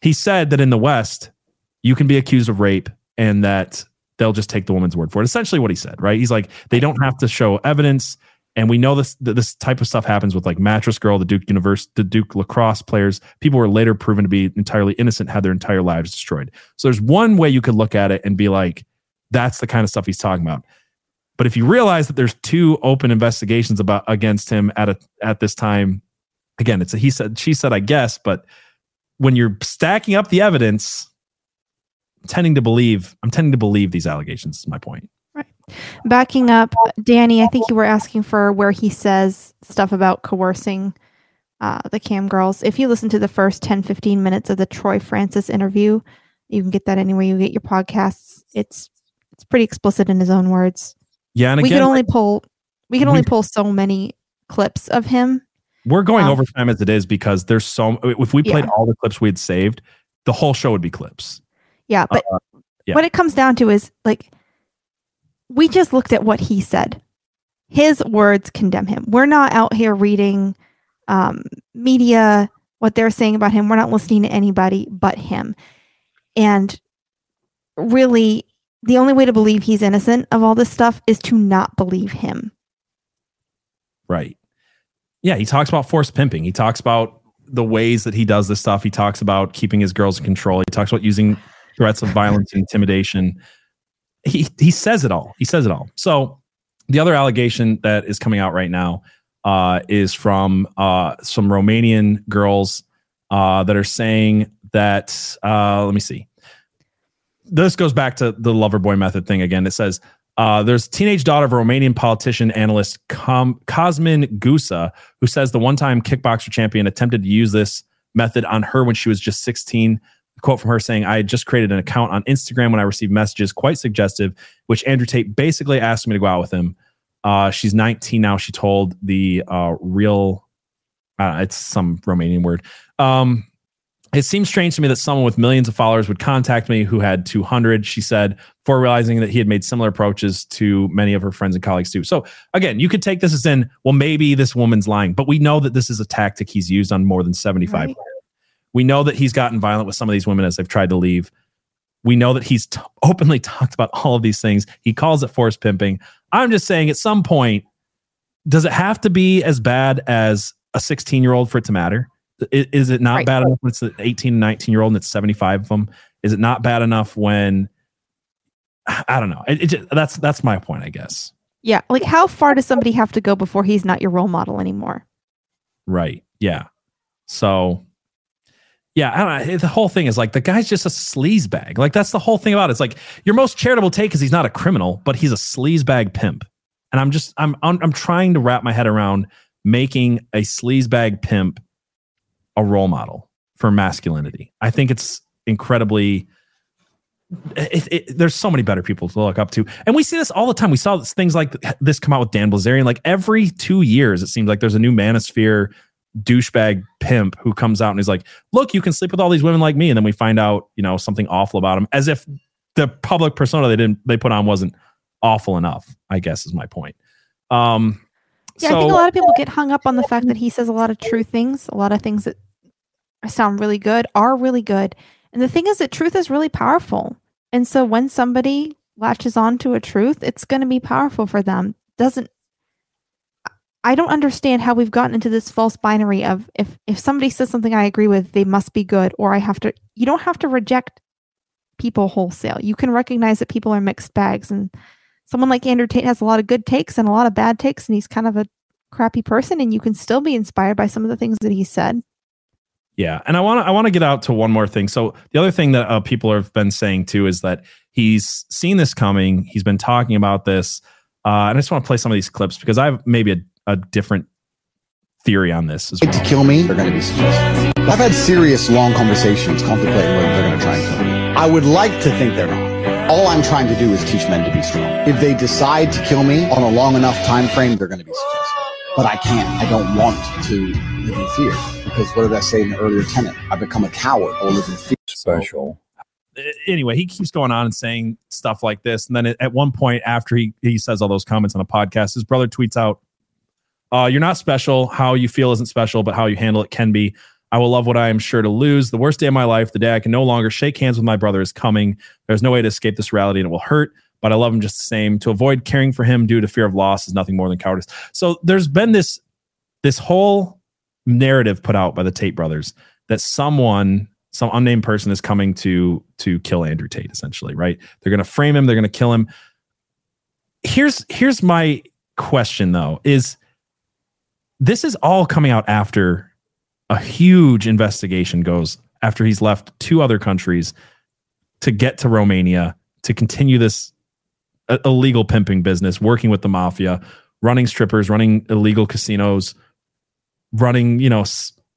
He said that in the West, you can be accused of rape, and that they'll just take the woman's word for it. Essentially, what he said, right? He's like, they don't have to show evidence, and we know this this type of stuff happens with like Mattress Girl, the Duke Universe, the Duke lacrosse players. People were later proven to be entirely innocent, had their entire lives destroyed. So there's one way you could look at it and be like, that's the kind of stuff he's talking about. But if you realize that there's two open investigations about against him at a at this time, again, it's a he said, she said, I guess, but when you're stacking up the evidence, I'm tending to believe, I'm tending to believe these allegations is my point. Backing up, Danny, I think you were asking for where he says stuff about coercing uh, the cam girls. If you listen to the first 10, 15 minutes of the Troy Francis interview, you can get that anywhere you get your podcasts. It's it's pretty explicit in his own words. Yeah, and we again, can only pull we can only we- pull so many clips of him. we're going um, over time as it is because there's so if we played Yeah. all the clips we had saved, the whole show would be clips. Yeah, but Uh, yeah. what it comes down to is like we just looked at what he said. His words condemn him. We're not out here reading um, media, what they're saying about him. We're not listening to anybody but him. And really, the only way to believe he's innocent of all this stuff is to not believe him. Right. Yeah, he talks about forced pimping. He talks about the ways that he does this stuff. He talks about keeping his girls in control. He talks about using threats of violence and intimidation. He he says it all. He says it all. So the other allegation that is coming out right now uh, is from uh, some Romanian girls uh, that are saying that. Uh, let me see. This goes back to the lover boy method thing again. It says uh, there's teenage daughter of Romanian politician analyst Com- Cosmin Gusa, who says the one-time kickboxer champion attempted to use this method on her when she was just 16. A quote from her saying, "I had just created an account on Instagram when I received messages quite suggestive, which Andrew Tate basically asked me to go out with him. Uh, she's 19 now. She told the uh, real, uh, it's some Romanian word. Um, it seems strange to me that someone with millions of followers would contact me who had 200, she said, for realizing that he had made similar approaches to many of her friends and colleagues too. So again, you could take this as in, well, maybe this woman's lying, but we know that this is a tactic he's used on more than 75 Right. We know that he's gotten violent with some of these women as they've tried to leave. We know that he's t- openly talked about all of these things. He calls it forced pimping. I'm just saying, at some point, does it have to be as bad as a 16 year old for it to matter? I- Is, it not Right. bad enough when it's an 18 and 19 year old and it's 75 of them? Is it not bad enough when I don't know? It, it just, that's that's my point, I guess. Yeah. Like, how far does somebody have to go before he's not your role model anymore? Right. Yeah. So, Yeah, I don't know. The whole thing is like the guy's just a sleaze bag. Like that's the whole thing about it. It's like your most charitable take is he's not a criminal, but he's a sleaze bag pimp. And I'm just I'm I'm, I'm trying to wrap my head around making a sleaze bag pimp a role model for masculinity. I think it's incredibly. It, it, there's so many better people to look up to, and we see this all the time. We saw this, things like this come out with Dan Bilzerian. Like every two years, it seems like there's a new manosphere douchebag pimp who comes out and is like, "Look, you can sleep with all these women like me," and then we find out, you know, something awful about him, as if the public persona they didn't they put on wasn't awful enough. I guess is my point. Um, Yeah, so, I think a lot of people get hung up on the fact that he says a lot of true things, a lot of things that sound really good are really good. And the thing is that truth is really powerful. And so when somebody latches on to a truth, it's going to be powerful for them. Doesn't I don't understand how we've gotten into this false binary of if if somebody says something I agree with, they must be good or I have to you don't have to reject people wholesale. You can recognize that people are mixed bags and someone like Andrew Tate has a lot of good takes and a lot of bad takes and he's kind of a crappy person and you can still be inspired by some of the things that he said. Yeah, and I want to I want to get out to one more thing. So the other thing that uh, people have been saying too is that he's seen this coming. He's been talking about this, uh, and I just want to play some of these clips because I have maybe a, a different theory on this. As well. to kill me, they're going to be successful. I've had serious, long conversations contemplating whether they're going to try and kill me. I would like to think they're not. All I'm trying to do is teach men to be strong. If they decide to kill me on a long enough time frame, they're going to be successful. But I can't. I don't want to live in fear because what did I say in the earlier tenet? I've become a coward or live in fear. Special. Anyway, he keeps going on and saying stuff like this, and then at- at one point, after he he says all those comments on a podcast, his brother tweets out, uh, "You're not special. How you feel isn't special, but how you handle it can be." I will love what I am sure to lose. The worst day of my life, the day I can no longer shake hands with my brother, is coming. There's no way to escape this reality, and it will hurt. But I love him just the same. To avoid caring for him due to fear of loss is nothing more than cowardice. So there's been this this whole narrative put out by the Tate brothers that someone, some unnamed person, is coming to to kill Andrew Tate. Essentially, right? They're going to frame him. They're going to kill him. Here's here's my question though: is this is all coming out after a huge investigation goes after he's left two other countries to get to Romania to continue this uh, illegal pimping business, working with the mafia, running strippers, running illegal casinos, running, you know,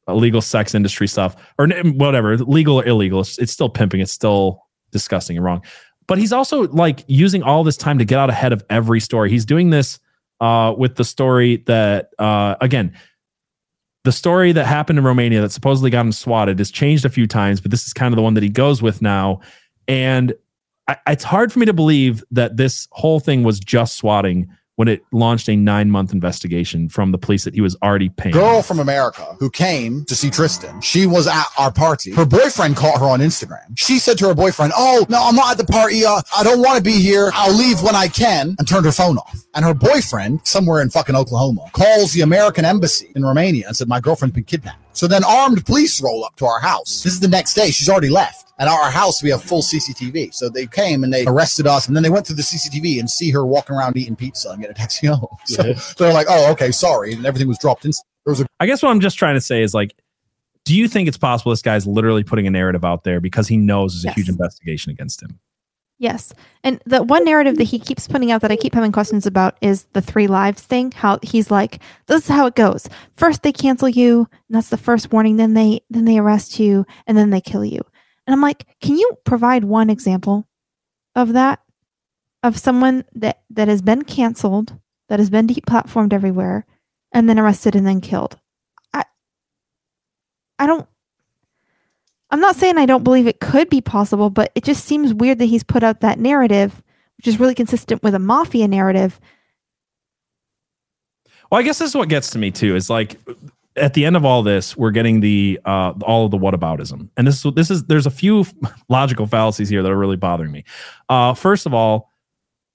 illegal sex industry stuff or whatever, legal or illegal. It's, it's still pimping. It's still disgusting and wrong. But he's also like using all this time to get out ahead of every story. He's doing this uh, with the story that, uh, again, the story that happened in Romania that supposedly got him swatted has changed a few times, but this is kind of the one that he goes with now. And I, it's hard for me to believe that this whole thing was just swatting when it launched a nine month investigation from the police that he was already paying. girl from America who came to see Tristan. She was at our party. Her boyfriend caught her on Instagram. She said to her boyfriend, Oh, no, I'm not at the party. Uh, I don't want to be here. I'll leave when I can and turned her phone off. And her boyfriend, somewhere in fucking Oklahoma, calls the American embassy in Romania and said, My girlfriend's been kidnapped. So then armed police roll up to our house. This is the next day. She's already left. At our house, we have full CCTV. So they came and they arrested us, and then they went through the CCTV and see her walking around eating pizza and get a taxi home. So they're like, "Oh, okay, sorry," and everything was dropped in. There was a I guess what I'm just trying to say is like, do you think it's possible this guy's literally putting a narrative out there because he knows there's a Yes. huge investigation against him? Yes. And the one narrative that he keeps putting out that I keep having questions about is the three lives thing. How he's like, this is how it goes. First they cancel you, and that's the first warning, then they then they arrest you, and then they kill you. And I'm like, can you provide one example of that? Of someone that that has been canceled, that has been deplatformed everywhere, and then arrested and then killed. I I don't I'm not saying I don't believe it could be possible, but it just seems weird that he's put out that narrative, which is really consistent with a mafia narrative. Well, I guess this is what gets to me too. Is like at the end of all this, we're getting the uh, all of the whataboutism, and this is this is there's a few logical fallacies here that are really bothering me. Uh, first of all,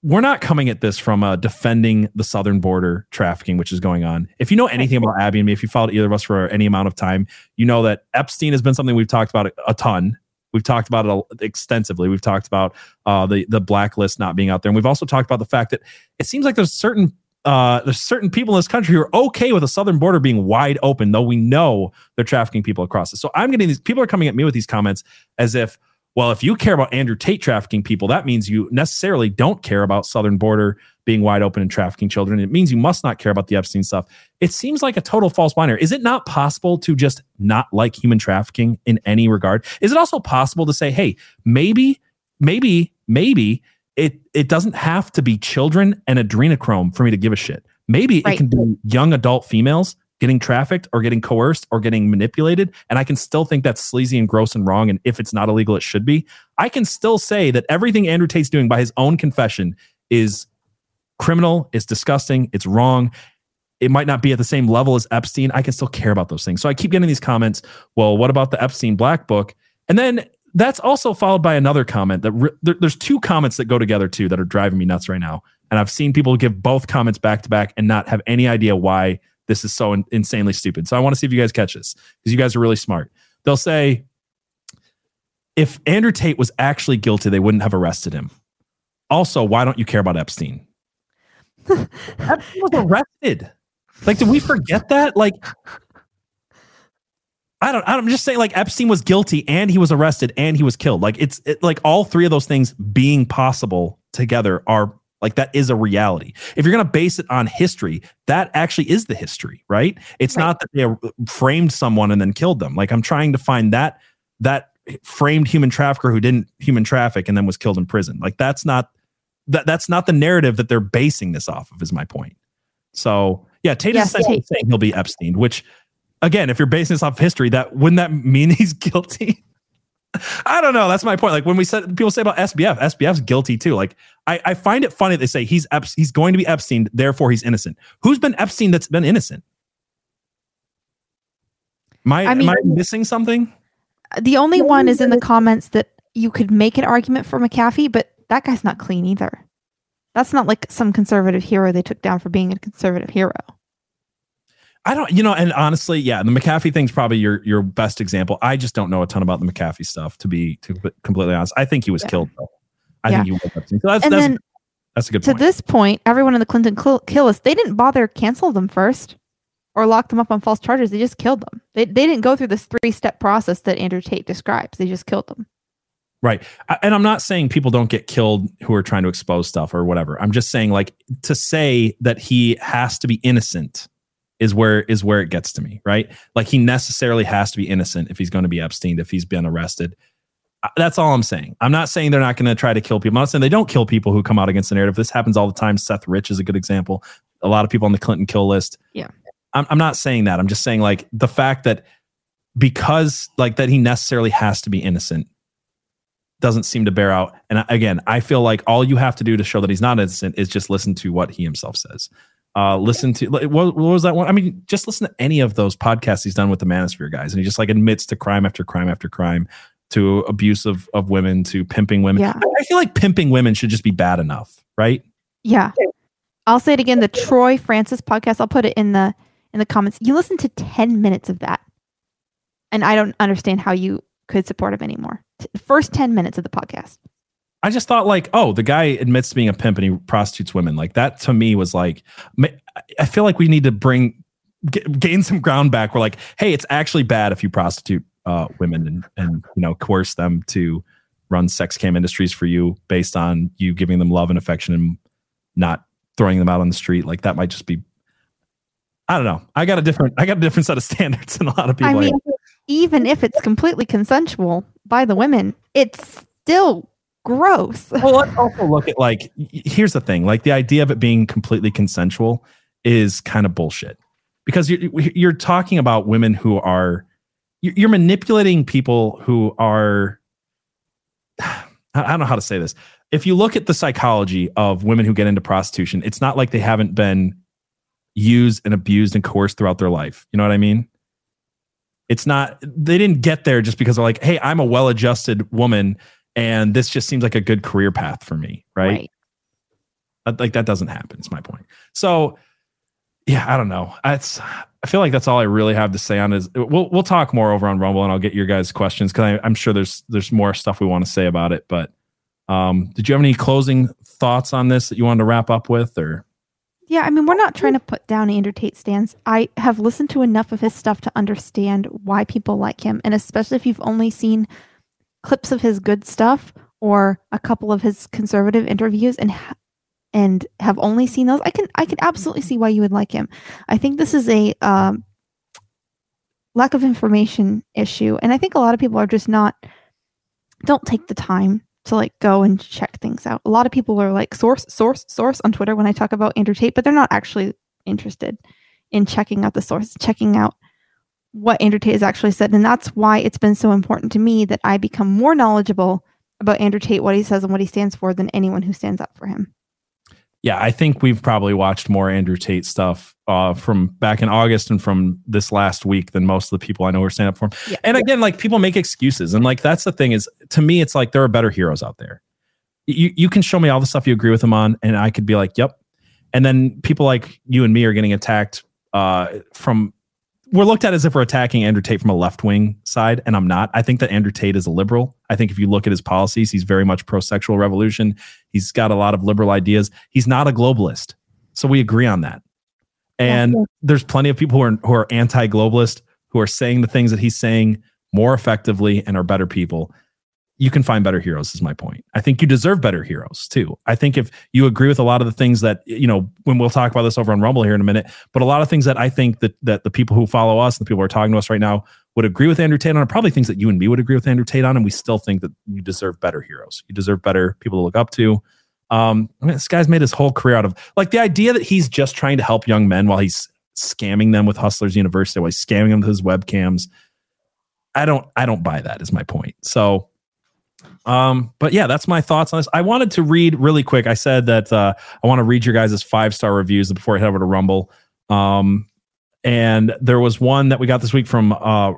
we're not coming at this from uh, defending the southern border trafficking, which is going on. If you know anything about Abby and me, if you followed either of us for any amount of time, you know that Epstein has been something we've talked about a, ton. We've talked about it extensively. We've talked about uh, the the blacklist not being out there, and we've also talked about the fact that it seems like there's certain uh, there's certain people in this country who are okay with the southern border being wide open, though we know they're trafficking people across it. So I'm getting these people are coming at me with these comments as if, well, if you care about Andrew Tate trafficking people, that means you necessarily don't care about southern border being wide open and trafficking children. It means you must not care about the Epstein stuff. It seems like a total false binary. Is it not possible to just not like human trafficking in any regard? Is it also possible to say, hey, maybe, maybe, maybe it it doesn't have to be children and adrenochrome for me to give a shit. Maybe Right. it can be young adult females getting trafficked or getting coerced or getting manipulated, and I can still think that's sleazy and gross and wrong. And if it's not illegal, it should be. I can still say that everything Andrew Tate's doing by his own confession is criminal, it's disgusting, it's wrong. It might not be at the same level as Epstein. I can still care about those things. So I keep getting these comments. Well, what about the Epstein Black Book? And then that's also followed by another comment that re- there- there's two comments that go together too that are driving me nuts right now. And I've seen people give both comments back to back and not have any idea why this is so in- insanely stupid. So I want to see if you guys catch this because you guys are really smart. They'll say, if Andrew Tate was actually guilty, they wouldn't have arrested him. Also, why don't you care about Epstein? Epstein was arrested. Like, did we forget that? Like, I don't. I'm just saying, like Epstein was guilty and he was arrested and he was killed. Like it's it, like all three of those things being possible together are like that is a reality. If you're going to base it on history, that actually is the history, right? It's not that they uh, framed someone and then killed them. Like I'm trying to find that that framed human trafficker who didn't human traffic and then was killed in prison. Like that's not that that's not the narrative that they're basing this off of. Is my point. So yeah, Tate Yes, is saying he'll be Epstein, which again, if you're basing this off history, that wouldn't that mean he's guilty? I don't know. That's my point. Like when we said people say about SBF, SBF's guilty too. Like I, I find it funny they say he's Ep- he's going to be Epstein, therefore he's innocent. Who's been Epstein that's been innocent? Am I, I mean- am I missing something? The only one is in the comments that you could make an argument for McAfee, but that guy's not clean either. That's not like some conservative hero they took down for being a conservative hero. I don't, you know, and honestly, yeah, the McAfee thing's probably your your best example. I just don't know a ton about the McAfee stuff, to be to be completely honest. I think he was Yeah. killed though. I Yeah. think he was Epstein. So that's and that's, then that's a good to point. this point, everyone in the Clinton kill, kill list, they didn't bother cancel them first or lock them up on false charges. They just killed them. They, they didn't go through this three step process that Andrew Tate describes. They just killed them. Right. I- And I'm not saying people don't get killed who are trying to expose stuff or whatever. I'm just saying like to say that he has to be innocent is where is where it gets to me, right? Like he necessarily has to be innocent if he's going to be Epstein if he's been arrested. That's all I'm saying. I'm not saying they're not going to try to kill people. I'm not saying they don't kill people who come out against the narrative. This happens all the time. Seth Rich is a good example. A lot of people on the Clinton kill list. Yeah. I'm, I'm not saying that. I'm just saying like the fact that because like that he necessarily has to be innocent doesn't seem to bear out. And again, I feel like all you have to do to show that he's not innocent is just listen to what he himself says. Uh, listen to what, what was that one? I mean, just listen to any of those podcasts he's done with the Manosphere guys, and he just like admits to crime after crime after crime, to abuse of, of women, to pimping women. Yeah. I, feel like pimping women should just be bad enough, right? Yeah. I'll say it again. The Troy Francis podcast. I'll put it in the in the comments. You listen to ten minutes of that, and I don't understand how you could support him anymore. T- First ten minutes of the podcast. I just thought like, oh, the guy admits to being a pimp and he prostitutes women. Like that to me was like, I feel like we need to bring gain some ground back. We're like, hey, it's actually bad if you prostitute uh, women and and you know coerce them to run sex cam industries for you based on you giving them love and affection and not throwing them out on the street. Like that might just be. I don't know. I got a different. I got a different set of standards than a lot of people. I mean, even if it's completely consensual by the women, it's still gross. well, let's also look at like here's the thing: like the idea of it being completely consensual is kind of bullshit because you're you're talking about women who are you're manipulating people who are I don't know how to say this. If you look at the psychology of women who get into prostitution, it's not like they haven't been used and abused and coerced throughout their life. You know what I mean? It's not they didn't get there just because they're like, "Hey, I'm a well-adjusted woman and this just seems like a good career path for me," right? That- Like that doesn't happen. It's my point. So, yeah, I don't know. It's I feel like that's all I really have to say on is we'll we'll talk more over on Rumble and I'll get your guys' questions because I'm sure there's there's more stuff we want to say about it. But um, did you have any closing thoughts on this that you wanted to wrap up with, or Yeah, I mean, we're not trying to put down Andrew Tate's stance. I have listened to enough of his stuff to understand why people like him, and especially if you've only seen clips of his good stuff or a couple of his conservative interviews and and have only seen those, I can I can absolutely see why you would like him. I think this is a um, lack of information issue, and I think a lot of people are just not don't take the time to like go and check things out. A lot of people are like source, source, source on Twitter when I talk about Andrew Tate, but they're not actually interested in checking out the source, checking out what Andrew Tate has actually said. And that's why it's been so important to me that I become more knowledgeable about Andrew Tate, what he says and what he stands for than anyone who stands up for him. Yeah, I think we've probably watched more Andrew Tate stuff uh, from back in August and from this last week than most of the people I know who are standing up for him. Yeah. And again, like people make excuses, and like that's the thing is to me, it's like there are better heroes out there. You you can show me all the stuff you agree with him on, and I could be like, yep. And then people like you and me are getting attacked uh, from. We're looked at as if we're attacking Andrew Tate from a left wing side, and I'm not. I think that Andrew Tate is a liberal. I think if you look at his policies, he's very much pro sexual revolution. He's got a lot of liberal ideas. He's not a globalist, so we agree on that. And Yeah. there's plenty of people who are who are anti-globalist who are saying the things that he's saying more effectively and are better people. You can find better heroes is my point. I think you deserve better heroes too. I think if you agree with a lot of the things that you know when we'll talk about this over on Rumble here in a minute, but a lot of things that I think that that the people who follow us and the people who are talking to us right now would agree with Andrew Tate on are probably things that you and me would agree with Andrew Tate on and we still think that you deserve better heroes. You deserve better people to look up to. Um, I mean, this guy's made his whole career out of like the idea that he's just trying to help young men while he's scamming them with Hustlers University, while he's scamming them with his webcams. I don't, I don't buy that. Is my point. So, um, but yeah, that's my thoughts on this. I wanted to read really quick. I said that uh, I want to read your guys' five star reviews before I head over to Rumble. Um, and there was one that we got this week from uh,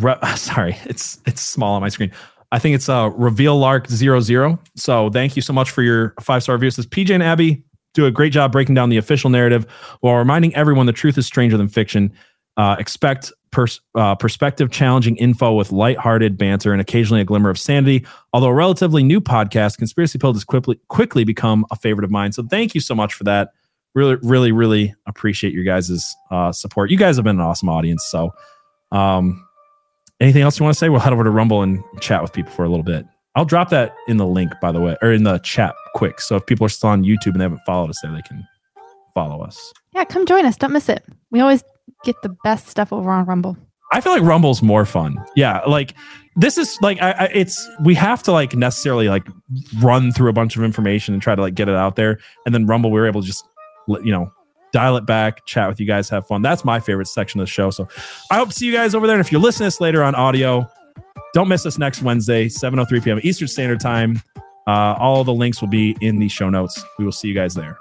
Re- sorry, it's it's small on my screen. I think it's uh reveal lark zero zero. So thank you so much for your five star review. It says PJ and Abby do a great job breaking down the official narrative while reminding everyone the truth is stranger than fiction. Uh, expect pers- uh, perspective challenging info with lighthearted banter and occasionally a glimmer of sanity. Although a relatively new podcast, Conspiracy Pill has quickly quickly become a favorite of mine. So thank you so much for that. Really, really, really appreciate your guys' uh, support. You guys have been an awesome audience. So um, Anything else you want to say? We'll head over to Rumble and chat with people for a little bit. I'll drop that in the link, by the way, or in the chat quick. So if people are still on YouTube and they haven't followed us there, they can follow us. Yeah, come join us. Don't miss it. We always get the best stuff over on Rumble. I feel like Rumble's more fun. Yeah, like this is like I, I it's we have to like necessarily like run through a bunch of information and try to like get it out there, and then Rumble we were able to just you know dial it back, chat with you guys, have fun. That's my favorite section of the show. So I hope to see you guys over there. And if you're listening to this later on audio, don't miss us next Wednesday, 7:03 p.m. Eastern Standard Time. Uh, all the links will be in the show notes. We will see you guys there.